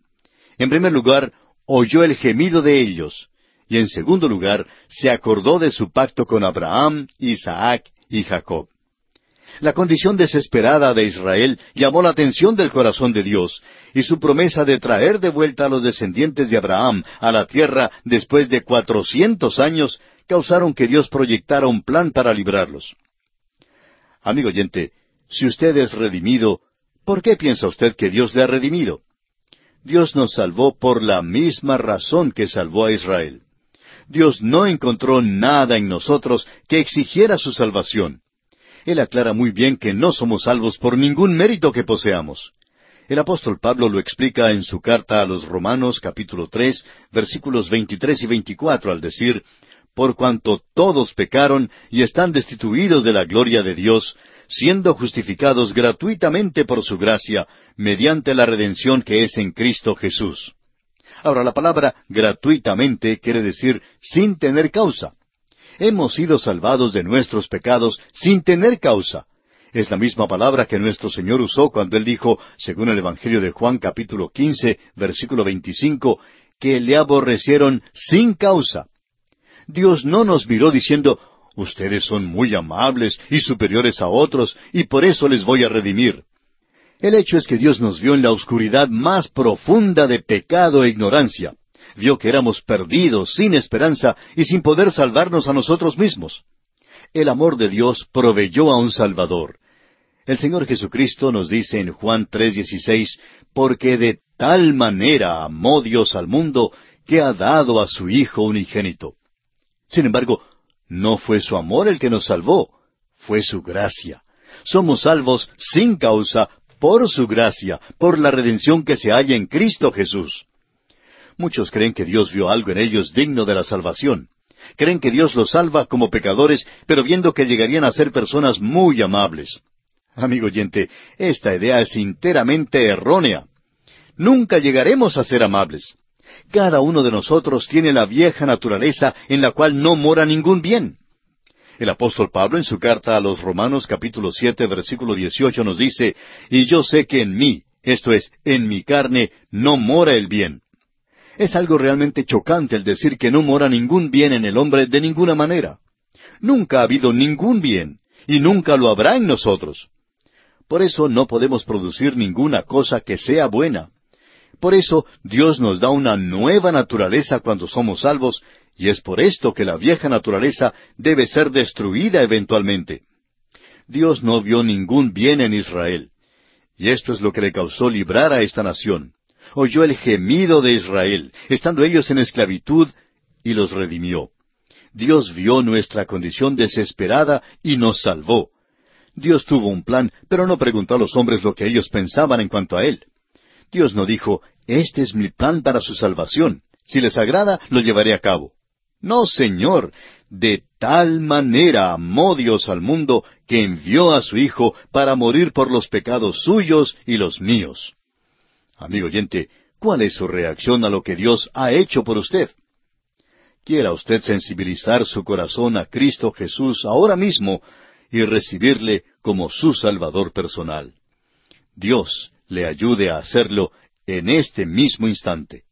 En primer lugar, oyó el gemido de ellos, y en segundo lugar, se acordó de su pacto con Abraham, Isaac y Jacob. La condición desesperada de Israel llamó la atención del corazón de Dios, y su promesa de traer de vuelta a los descendientes de Abraham a la tierra después de cuatrocientos años causaron que Dios proyectara un plan para librarlos. Amigo oyente, si usted es redimido, ¿por qué piensa usted que Dios le ha redimido? Dios nos salvó por la misma razón que salvó a Israel. Dios no encontró nada en nosotros que exigiera su salvación. Él aclara muy bien que no somos salvos por ningún mérito que poseamos. El apóstol Pablo lo explica en su carta a los Romanos capítulo tres versículos veintitrés y veinticuatro al decir, Por cuanto todos pecaron y están destituidos de la gloria de Dios, siendo justificados gratuitamente por su gracia, mediante la redención que es en Cristo Jesús. Ahora, la palabra gratuitamente quiere decir sin tener causa. Hemos sido salvados de nuestros pecados sin tener causa. Es la misma palabra que nuestro Señor usó cuando Él dijo, según el Evangelio de Juan capítulo quince, versículo veinticinco, que le aborrecieron sin causa. Dios no nos miró diciendo, Ustedes son muy amables y superiores a otros, y por eso les voy a redimir. El hecho es que Dios nos vio en la oscuridad más profunda de pecado e ignorancia vio que éramos perdidos, sin esperanza y sin poder salvarnos a nosotros mismos. El amor de Dios proveyó a un Salvador. El Señor Jesucristo nos dice en Juan 3:16, porque de tal manera amó Dios al mundo que ha dado a su Hijo unigénito. Sin embargo, no fue su amor el que nos salvó, fue su gracia. Somos salvos sin causa por su gracia, por la redención que se halla en Cristo Jesús. Muchos creen que Dios vio algo en ellos digno de la salvación. Creen que Dios los salva como pecadores, pero viendo que llegarían a ser personas muy amables. Amigo oyente, esta idea es enteramente errónea. Nunca llegaremos a ser amables. Cada uno de nosotros tiene la vieja naturaleza en la cual no mora ningún bien. El apóstol Pablo en su carta a los Romanos capítulo siete versículo dieciocho nos dice, Y yo sé que en mí, esto es, en mi carne, no mora el bien. Es algo realmente chocante el decir que no mora ningún bien en el hombre de ninguna manera. Nunca ha habido ningún bien, y nunca lo habrá en nosotros. Por eso no podemos producir ninguna cosa que sea buena. Por eso Dios nos da una nueva naturaleza cuando somos salvos, y es por esto que la vieja naturaleza debe ser destruida eventualmente. Dios no vio ningún bien en Israel. Y esto es lo que le causó librar a esta nación oyó el gemido de Israel, estando ellos en esclavitud, y los redimió. Dios vio nuestra condición desesperada y nos salvó. Dios tuvo un plan, pero no preguntó a los hombres lo que ellos pensaban en cuanto a él. Dios no dijo, este es mi plan para su salvación. Si les agrada, lo llevaré a cabo. No, Señor, de tal manera amó Dios al mundo que envió a su Hijo para morir por los pecados suyos y los míos. Amigo oyente, ¿cuál es su reacción a lo que Dios ha hecho por usted? Quiera usted sensibilizar su corazón a Cristo Jesús ahora mismo y recibirle como su Salvador personal. Dios le ayude a hacerlo en este mismo instante.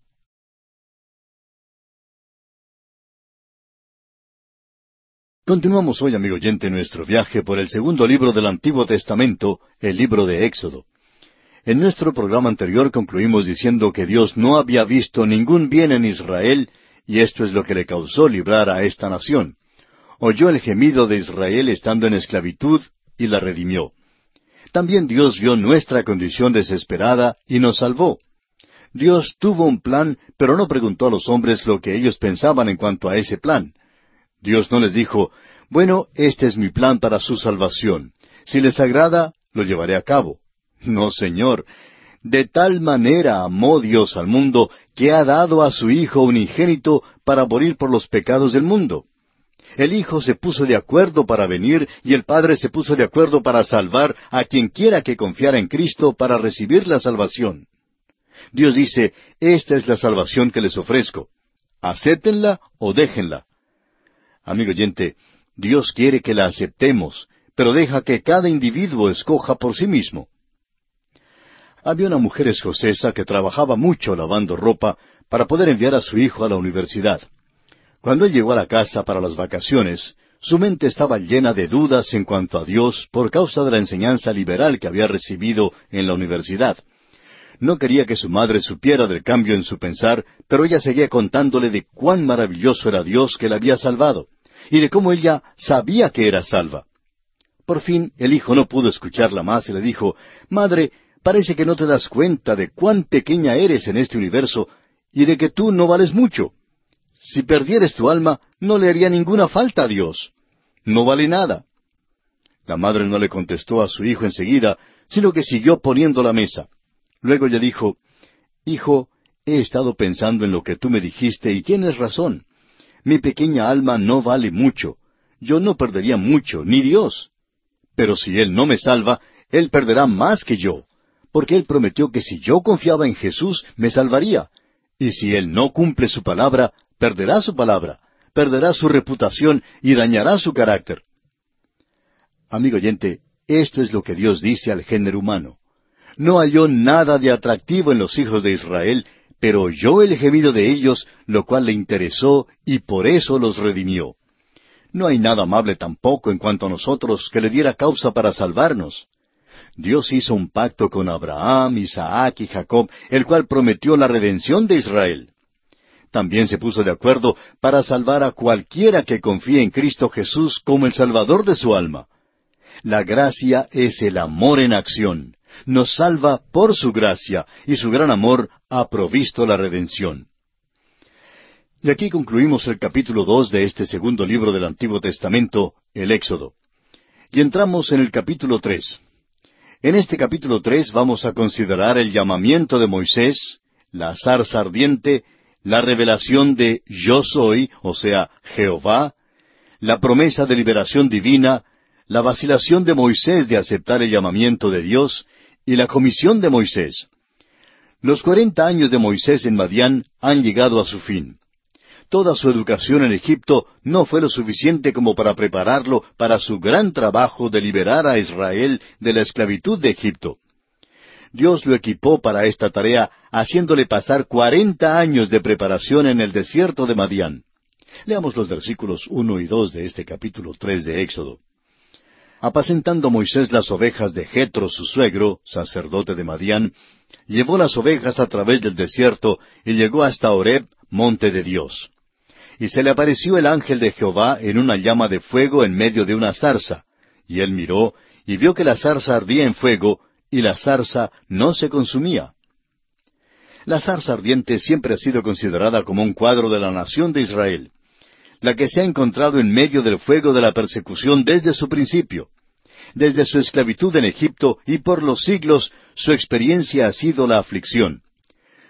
Continuamos hoy, amigo oyente, nuestro viaje por el segundo libro del Antiguo Testamento, el libro de Éxodo. En nuestro programa anterior concluimos diciendo que Dios no había visto ningún bien en Israel, y esto es lo que le causó librar a esta nación. oyó el gemido de Israel estando en esclavitud y la redimió. También Dios vio nuestra condición desesperada y nos salvó. Dios tuvo un plan, pero no preguntó a los hombres lo que ellos pensaban en cuanto a ese plan. Dios no les dijo, bueno, este es mi plan para su salvación. Si les agrada, lo llevaré a cabo. No, Señor. De tal manera amó Dios al mundo que ha dado a su Hijo unigénito para morir por los pecados del mundo. El Hijo se puso de acuerdo para venir y el Padre se puso de acuerdo para salvar a quien quiera que confiara en Cristo para recibir la salvación. Dios dice, esta es la salvación que les ofrezco. Acéptenla o déjenla. Amigo oyente, Dios quiere que la aceptemos, pero deja que cada individuo escoja por sí mismo. Había una mujer escocesa que trabajaba mucho lavando ropa para poder enviar a su hijo a la universidad. Cuando él llegó a la casa para las vacaciones, su mente estaba llena de dudas en cuanto a Dios por causa de la enseñanza liberal que había recibido en la universidad. No quería que su madre supiera del cambio en su pensar, pero ella seguía contándole de cuán maravilloso era Dios que la había salvado, y de cómo ella sabía que era salva. Por fin el hijo no pudo escucharla más y le dijo, Madre, parece que no te das cuenta de cuán pequeña eres en este universo y de que tú no vales mucho. Si perdieres tu alma, no le haría ninguna falta a Dios. No vale nada. La madre no le contestó a su hijo enseguida, sino que siguió poniendo la mesa. Luego ella dijo, Hijo, he estado pensando en lo que tú me dijiste y tienes razón. Mi pequeña alma no vale mucho. Yo no perdería mucho, ni Dios. Pero si Él no me salva, Él perderá más que yo, porque Él prometió que si yo confiaba en Jesús, me salvaría. Y si Él no cumple su palabra, perderá su palabra, perderá su reputación y dañará su carácter. Amigo oyente, esto es lo que Dios dice al género humano. No halló nada de atractivo en los hijos de Israel, pero oyó el gemido de ellos, lo cual le interesó y por eso los redimió. No hay nada amable tampoco en cuanto a nosotros que le diera causa para salvarnos. Dios hizo un pacto con Abraham, Isaac y Jacob, el cual prometió la redención de Israel. También se puso de acuerdo para salvar a cualquiera que confíe en Cristo Jesús como el Salvador de su alma. La gracia es el amor en acción. Nos salva por su gracia y su gran amor ha provisto la redención. Y aquí concluimos el capítulo dos de este segundo libro del Antiguo Testamento, el Éxodo. Y entramos en el capítulo tres. En este capítulo tres vamos a considerar el llamamiento de Moisés, la zarza ardiente la revelación de yo soy, o sea, Jehová, la promesa de liberación divina, la vacilación de Moisés de aceptar el llamamiento de Dios y la comisión de Moisés. Los cuarenta años de Moisés en Madián han llegado a su fin. Toda su educación en Egipto no fue lo suficiente como para prepararlo para su gran trabajo de liberar a Israel de la esclavitud de Egipto. Dios lo equipó para esta tarea, haciéndole pasar cuarenta años de preparación en el desierto de Madián. Leamos los versículos uno y dos de este capítulo tres de Éxodo. Apacentando Moisés las ovejas de Jetro, su suegro, sacerdote de Madián, llevó las ovejas a través del desierto y llegó hasta Horeb, monte de Dios. Y se le apareció el ángel de Jehová en una llama de fuego en medio de una zarza. Y él miró y vio que la zarza ardía en fuego y la zarza no se consumía. La zarza ardiente siempre ha sido considerada como un cuadro de la nación de Israel, la que se ha encontrado en medio del fuego de la persecución desde su principio. Desde su esclavitud en Egipto y por los siglos su experiencia ha sido la aflicción.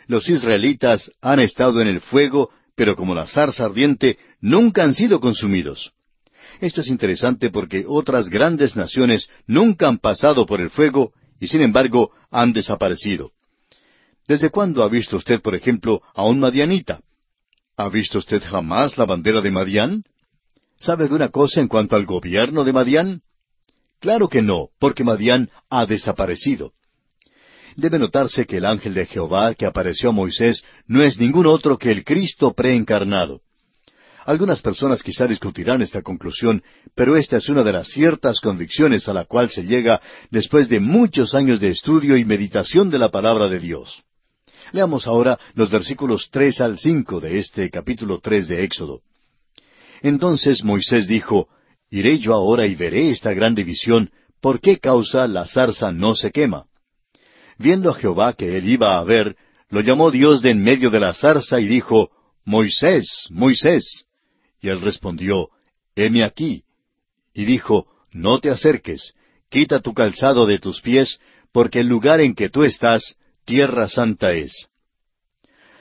Los israelitas han estado en el fuego, pero como la zarza ardiente, nunca han sido consumidos. Esto es interesante porque otras grandes naciones nunca han pasado por el fuego y sin embargo han desaparecido. ¿Desde cuándo ha visto usted, por ejemplo, a un madianita? ¿Ha visto usted jamás la bandera de Madián? ¿Sabe de una cosa en cuanto al gobierno de Madián? Claro que no, porque Madián ha desaparecido. Debe notarse que el ángel de Jehová que apareció a Moisés no es ningún otro que el Cristo preencarnado. Algunas personas quizá discutirán esta conclusión, pero esta es una de las ciertas convicciones a la cual se llega después de muchos años de estudio y meditación de la palabra de Dios. Leamos ahora los versículos tres al cinco de este capítulo tres de Éxodo. Entonces Moisés dijo, Iré yo ahora y veré esta gran división, ¿por qué causa la zarza no se quema? Viendo a Jehová que él iba a ver, lo llamó Dios de en medio de la zarza y dijo, Moisés, Moisés. Y él respondió, Heme aquí. Y dijo, No te acerques, quita tu calzado de tus pies, porque el lugar en que tú estás, tierra santa es.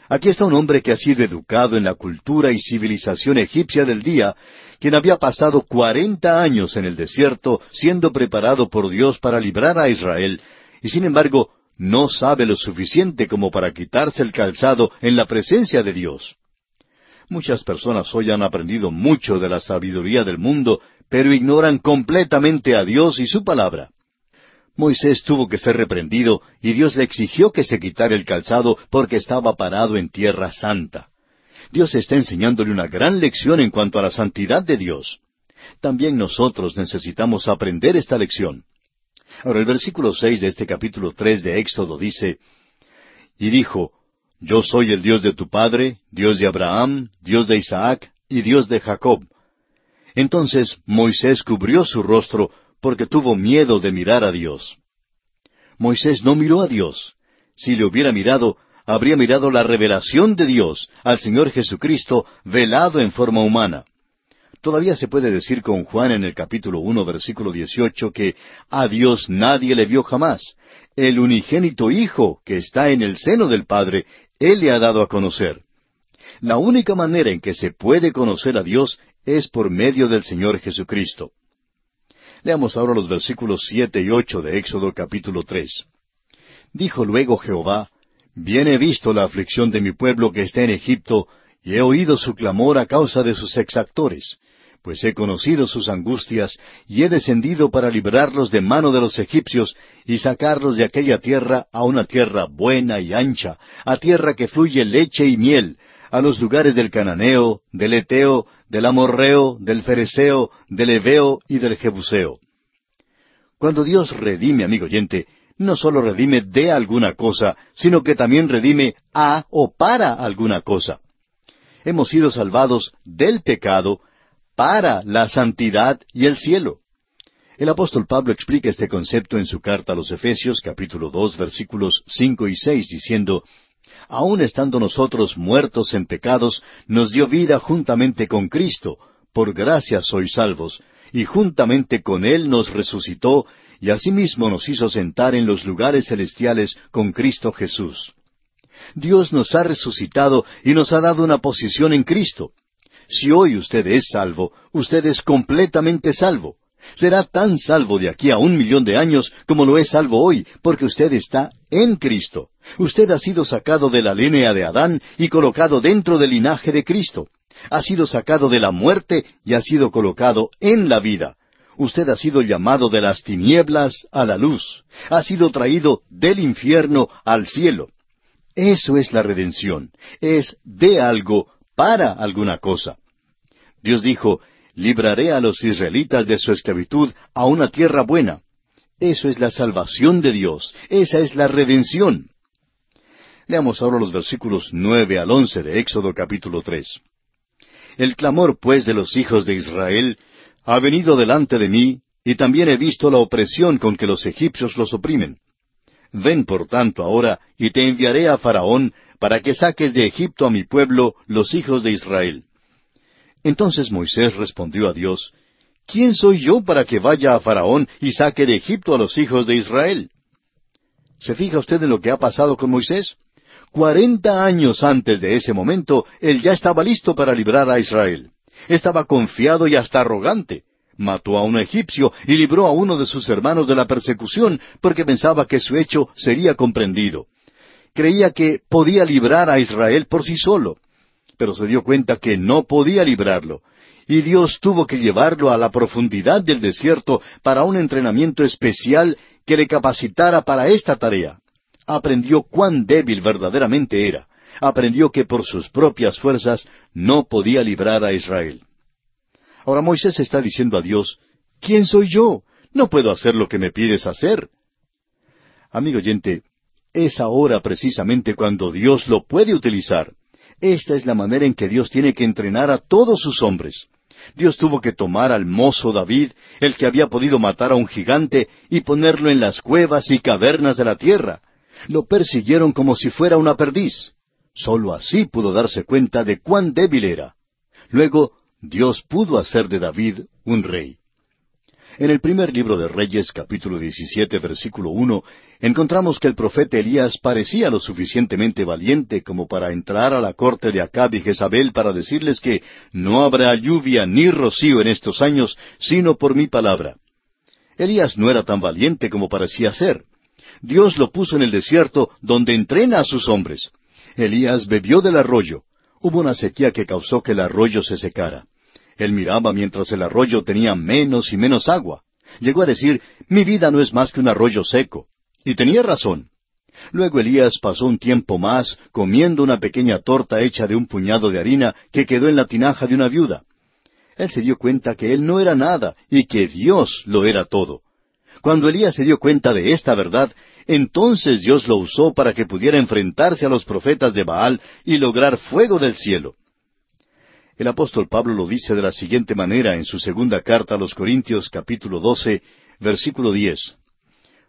Aquí está un hombre que ha sido educado en la cultura y civilización egipcia del día, quien había pasado cuarenta años en el desierto siendo preparado por Dios para librar a Israel, y sin embargo no sabe lo suficiente como para quitarse el calzado en la presencia de Dios. Muchas personas hoy han aprendido mucho de la sabiduría del mundo, pero ignoran completamente a Dios y su palabra. Moisés tuvo que ser reprendido y Dios le exigió que se quitara el calzado porque estaba parado en tierra santa. Dios está enseñándole una gran lección en cuanto a la santidad de Dios. También nosotros necesitamos aprender esta lección. Ahora el versículo seis de este capítulo tres de Éxodo dice Y dijo Yo soy el Dios de tu padre, Dios de Abraham, Dios de Isaac y Dios de Jacob. Entonces Moisés cubrió su rostro porque tuvo miedo de mirar a Dios. Moisés no miró a Dios. Si le hubiera mirado, habría mirado la revelación de Dios al Señor Jesucristo velado en forma humana. Todavía se puede decir con Juan en el capítulo uno, versículo dieciocho, que a Dios nadie le vio jamás. El unigénito Hijo que está en el seno del Padre, Él le ha dado a conocer. La única manera en que se puede conocer a Dios es por medio del Señor Jesucristo. Leamos ahora los versículos siete y ocho de Éxodo capítulo tres. Dijo luego Jehová, Bien he visto la aflicción de mi pueblo que está en Egipto, y he oído su clamor a causa de sus exactores, pues he conocido sus angustias, y he descendido para librarlos de mano de los egipcios, y sacarlos de aquella tierra a una tierra buena y ancha, a tierra que fluye leche y miel, a los lugares del Cananeo, del Eteo, del Amorreo, del Fereceo, del Eveo y del Jebuseo. Cuando Dios redime, amigo oyente, no solo redime de alguna cosa, sino que también redime a o para alguna cosa. Hemos sido salvados del pecado para la santidad y el cielo. El apóstol Pablo explica este concepto en su carta a los Efesios capítulo dos versículos cinco y seis diciendo Aun estando nosotros muertos en pecados, nos dio vida juntamente con Cristo, por gracia sois salvos, y juntamente con Él nos resucitó, y asimismo nos hizo sentar en los lugares celestiales con Cristo Jesús. Dios nos ha resucitado y nos ha dado una posición en Cristo. Si hoy usted es salvo, usted es completamente salvo. Será tan salvo de aquí a un millón de años como lo es salvo hoy, porque usted está en Cristo. Usted ha sido sacado de la línea de Adán y colocado dentro del linaje de Cristo. Ha sido sacado de la muerte y ha sido colocado en la vida. Usted ha sido llamado de las tinieblas a la luz. Ha sido traído del infierno al cielo. Eso es la redención. Es de algo para alguna cosa. Dios dijo, libraré a los israelitas de su esclavitud a una tierra buena. Eso es la salvación de Dios. Esa es la redención. Leamos ahora los versículos nueve al once de Éxodo capítulo tres. El clamor, pues, de los hijos de Israel ha venido delante de mí, y también he visto la opresión con que los egipcios los oprimen. Ven, por tanto, ahora, y te enviaré a Faraón, para que saques de Egipto a mi pueblo, los hijos de Israel. Entonces Moisés respondió a Dios, ¿Quién soy yo para que vaya a Faraón y saque de Egipto a los hijos de Israel? ¿Se fija usted en lo que ha pasado con Moisés? Cuarenta años antes de ese momento, él ya estaba listo para librar a Israel. Estaba confiado y hasta arrogante. Mató a un egipcio y libró a uno de sus hermanos de la persecución porque pensaba que su hecho sería comprendido. Creía que podía librar a Israel por sí solo pero se dio cuenta que no podía librarlo. Y Dios tuvo que llevarlo a la profundidad del desierto para un entrenamiento especial que le capacitara para esta tarea. Aprendió cuán débil verdaderamente era. Aprendió que por sus propias fuerzas no podía librar a Israel. Ahora Moisés está diciendo a Dios, ¿quién soy yo? No puedo hacer lo que me pides hacer. Amigo oyente, es ahora precisamente cuando Dios lo puede utilizar. Esta es la manera en que Dios tiene que entrenar a todos sus hombres. Dios tuvo que tomar al mozo David, el que había podido matar a un gigante, y ponerlo en las cuevas y cavernas de la tierra. Lo persiguieron como si fuera una perdiz. Solo así pudo darse cuenta de cuán débil era. Luego, Dios pudo hacer de David un rey. En el primer libro de Reyes, capítulo 17, versículo 1, encontramos que el profeta Elías parecía lo suficientemente valiente como para entrar a la corte de Acab y Jezabel para decirles que no habrá lluvia ni rocío en estos años, sino por mi palabra. Elías no era tan valiente como parecía ser. Dios lo puso en el desierto donde entrena a sus hombres. Elías bebió del arroyo. Hubo una sequía que causó que el arroyo se secara. Él miraba mientras el arroyo tenía menos y menos agua. Llegó a decir, mi vida no es más que un arroyo seco. Y tenía razón. Luego Elías pasó un tiempo más comiendo una pequeña torta hecha de un puñado de harina que quedó en la tinaja de una viuda. Él se dio cuenta que él no era nada y que Dios lo era todo. Cuando Elías se dio cuenta de esta verdad, entonces Dios lo usó para que pudiera enfrentarse a los profetas de Baal y lograr fuego del cielo. El apóstol Pablo lo dice de la siguiente manera en su segunda carta a los Corintios capítulo 12, versículo 10.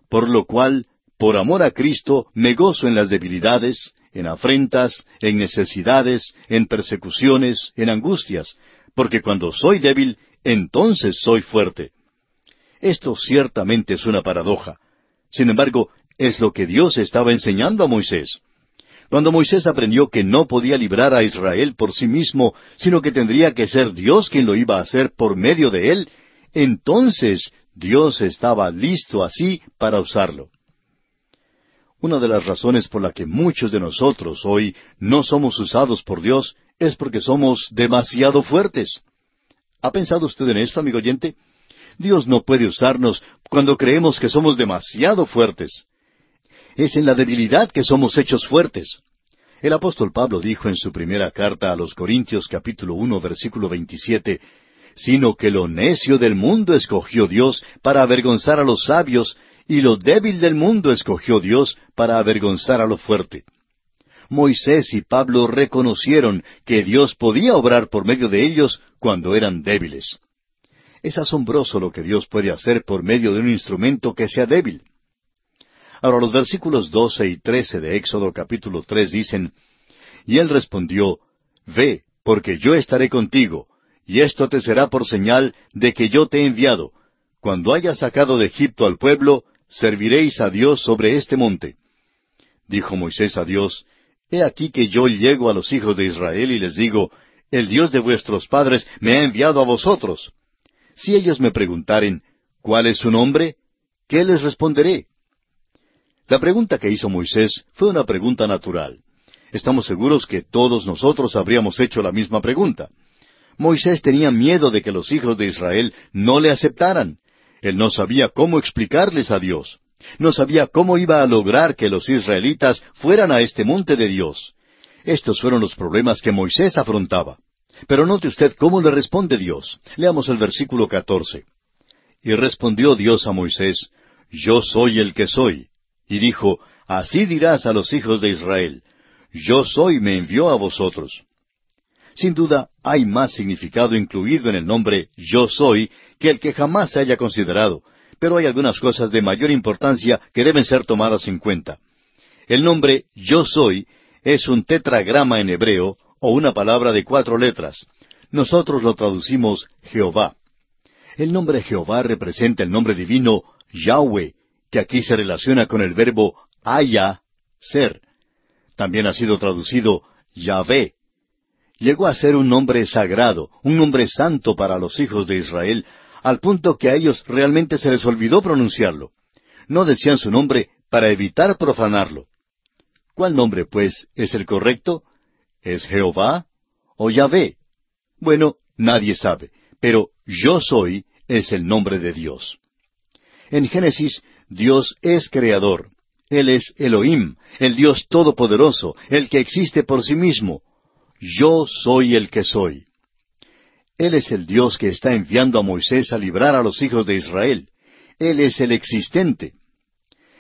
Por lo cual, por amor a Cristo, me gozo en las debilidades, en afrentas, en necesidades, en persecuciones, en angustias, porque cuando soy débil, entonces soy fuerte. Esto ciertamente es una paradoja. Sin embargo, es lo que Dios estaba enseñando a Moisés. Cuando Moisés aprendió que no podía librar a Israel por sí mismo, sino que tendría que ser Dios quien lo iba a hacer por medio de él, entonces Dios estaba listo así para usarlo. Una de las razones por la que muchos de nosotros hoy no somos usados por Dios es porque somos demasiado fuertes. ¿Ha pensado usted en esto, amigo oyente? Dios no puede usarnos cuando creemos que somos demasiado fuertes. Es en la debilidad que somos hechos fuertes. El apóstol Pablo dijo en su primera carta a los Corintios capítulo uno versículo veintisiete, sino que lo necio del mundo escogió Dios para avergonzar a los sabios, y lo débil del mundo escogió Dios para avergonzar a lo fuerte. Moisés y Pablo reconocieron que Dios podía obrar por medio de ellos cuando eran débiles. Es asombroso lo que Dios puede hacer por medio de un instrumento que sea débil. Ahora los versículos doce y trece de Éxodo capítulo tres dicen, Y él respondió, Ve, porque yo estaré contigo, y esto te será por señal de que yo te he enviado. Cuando hayas sacado de Egipto al pueblo, serviréis a Dios sobre este monte. Dijo Moisés a Dios, He aquí que yo llego a los hijos de Israel y les digo, El Dios de vuestros padres me ha enviado a vosotros. Si ellos me preguntaren, ¿cuál es su nombre? ¿Qué les responderé? La pregunta que hizo Moisés fue una pregunta natural. Estamos seguros que todos nosotros habríamos hecho la misma pregunta. Moisés tenía miedo de que los hijos de Israel no le aceptaran. Él no sabía cómo explicarles a Dios. No sabía cómo iba a lograr que los israelitas fueran a este monte de Dios. Estos fueron los problemas que Moisés afrontaba. Pero note usted cómo le responde Dios. Leamos el versículo catorce. Y respondió Dios a Moisés, Yo soy el que soy. Y dijo, Así dirás a los hijos de Israel, Yo soy me envió a vosotros. Sin duda, hay más significado incluido en el nombre Yo soy que el que jamás se haya considerado, pero hay algunas cosas de mayor importancia que deben ser tomadas en cuenta. El nombre Yo soy es un tetragrama en hebreo o una palabra de cuatro letras. Nosotros lo traducimos Jehová. El nombre Jehová representa el nombre divino Yahweh, que aquí se relaciona con el verbo haya, ser. También ha sido traducido Yahvé. Llegó a ser un nombre sagrado, un nombre santo para los hijos de Israel, al punto que a ellos realmente se les olvidó pronunciarlo. No decían su nombre para evitar profanarlo. ¿Cuál nombre, pues, es el correcto? ¿Es Jehová o Yahvé? Bueno, nadie sabe, pero yo soy es el nombre de Dios. En Génesis Dios es creador. Él es Elohim, el Dios todopoderoso, el que existe por sí mismo. Yo soy el que soy. Él es el Dios que está enviando a Moisés a librar a los hijos de Israel. Él es el existente.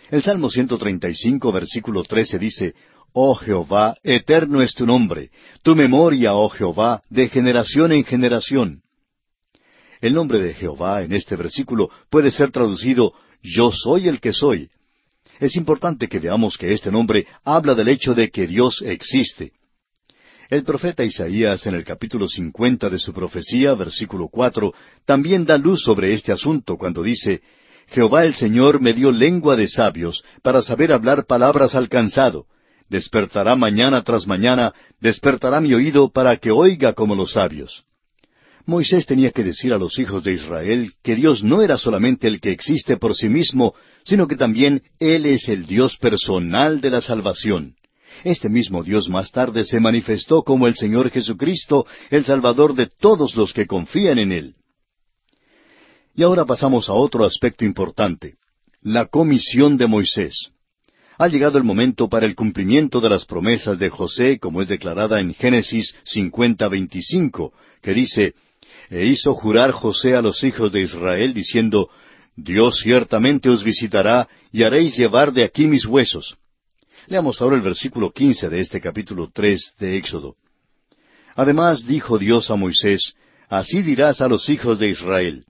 El Salmo 135, versículo 13 dice, Oh Jehová, eterno es tu nombre, tu memoria, oh Jehová, de generación en generación. El nombre de Jehová en este versículo puede ser traducido Yo soy el que soy. Es importante que veamos que este nombre habla del hecho de que Dios existe. El profeta Isaías en el capítulo cincuenta de su profecía, versículo cuatro, también da luz sobre este asunto cuando dice Jehová el Señor me dio lengua de sabios para saber hablar palabras al cansado. Despertará mañana tras mañana, despertará mi oído para que oiga como los sabios. Moisés tenía que decir a los hijos de Israel que Dios no era solamente el que existe por sí mismo, sino que también Él es el Dios personal de la salvación. Este mismo Dios más tarde se manifestó como el Señor Jesucristo, el Salvador de todos los que confían en Él. Y ahora pasamos a otro aspecto importante, la comisión de Moisés. Ha llegado el momento para el cumplimiento de las promesas de José, como es declarada en Génesis 50:25, que dice, E hizo jurar José a los hijos de Israel, diciendo, Dios ciertamente os visitará, y haréis llevar de aquí mis huesos. Leamos ahora el versículo quince de este capítulo tres de Éxodo. Además dijo Dios a Moisés, Así dirás a los hijos de Israel,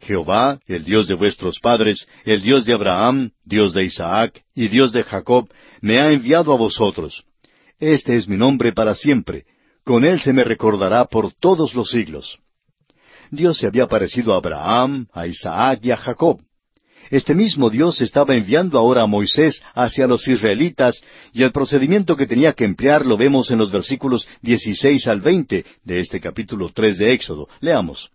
Jehová, el Dios de vuestros padres, el Dios de Abraham, Dios de Isaac y Dios de Jacob, me ha enviado a vosotros. Este es mi nombre para siempre, con él se me recordará por todos los siglos. Dios se había parecido a Abraham, a Isaac y a Jacob. Este mismo Dios estaba enviando ahora a Moisés hacia los israelitas y el procedimiento que tenía que emplear lo vemos en los versículos 16 al 20 de este capítulo 3 de Éxodo. Leamos.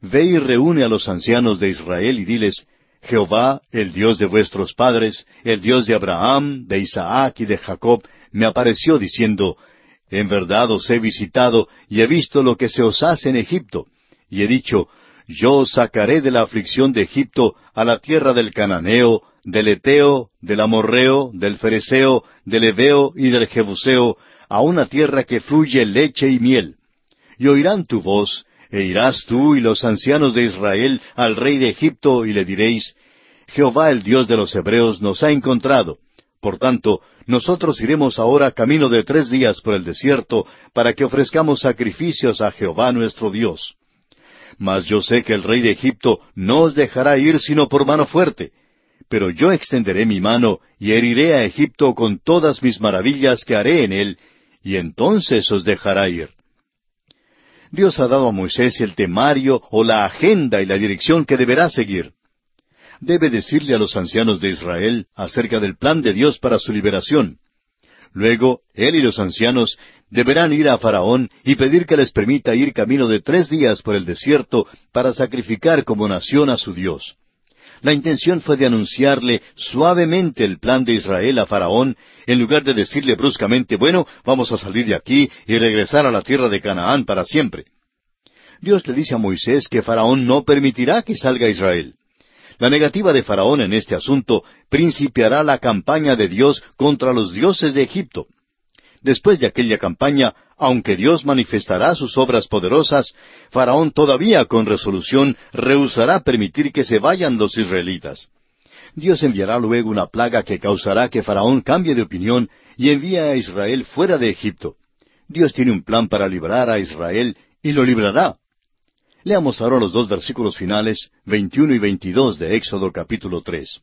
Ve y reúne a los ancianos de Israel y diles, Jehová, el Dios de vuestros padres, el Dios de Abraham, de Isaac y de Jacob, me apareció diciendo, En verdad os he visitado y he visto lo que se os hace en Egipto, y he dicho, yo sacaré de la aflicción de Egipto a la tierra del Cananeo, del Eteo, del Amorreo, del Fereseo, del Ebeo y del Jebuseo, a una tierra que fluye leche y miel. Y oirán tu voz, e irás tú y los ancianos de Israel al rey de Egipto, y le diréis, Jehová el Dios de los Hebreos nos ha encontrado. Por tanto, nosotros iremos ahora camino de tres días por el desierto, para que ofrezcamos sacrificios a Jehová nuestro Dios. Mas yo sé que el rey de Egipto no os dejará ir sino por mano fuerte. Pero yo extenderé mi mano y heriré a Egipto con todas mis maravillas que haré en él, y entonces os dejará ir. Dios ha dado a Moisés el temario o la agenda y la dirección que deberá seguir. Debe decirle a los ancianos de Israel acerca del plan de Dios para su liberación. Luego, él y los ancianos deberán ir a Faraón y pedir que les permita ir camino de tres días por el desierto para sacrificar como nación a su Dios. La intención fue de anunciarle suavemente el plan de Israel a Faraón, en lugar de decirle bruscamente, bueno, vamos a salir de aquí y regresar a la tierra de Canaán para siempre. Dios le dice a Moisés que Faraón no permitirá que salga Israel. La negativa de Faraón en este asunto principiará la campaña de Dios contra los dioses de Egipto. Después de aquella campaña, aunque Dios manifestará sus obras poderosas, Faraón todavía con resolución rehusará permitir que se vayan los israelitas. Dios enviará luego una plaga que causará que Faraón cambie de opinión y envíe a Israel fuera de Egipto. Dios tiene un plan para librar a Israel y lo librará. Leamos ahora los dos versículos finales, 21 y 22 de Éxodo capítulo 3.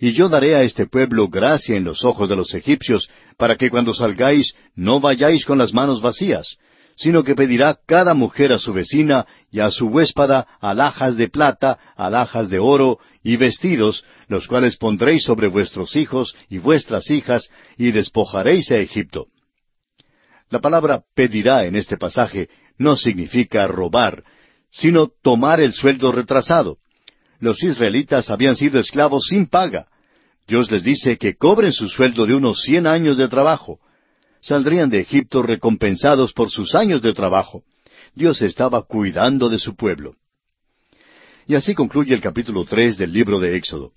Y yo daré a este pueblo gracia en los ojos de los egipcios, para que cuando salgáis no vayáis con las manos vacías, sino que pedirá cada mujer a su vecina y a su huéspada alhajas de plata, alhajas de oro y vestidos, los cuales pondréis sobre vuestros hijos y vuestras hijas, y despojaréis a Egipto. La palabra pedirá en este pasaje no significa robar, sino tomar el sueldo retrasado los israelitas habían sido esclavos sin paga. Dios les dice que cobren su sueldo de unos cien años de trabajo. Saldrían de Egipto recompensados por sus años de trabajo. Dios estaba cuidando de su pueblo. Y así concluye el capítulo tres del libro de Éxodo.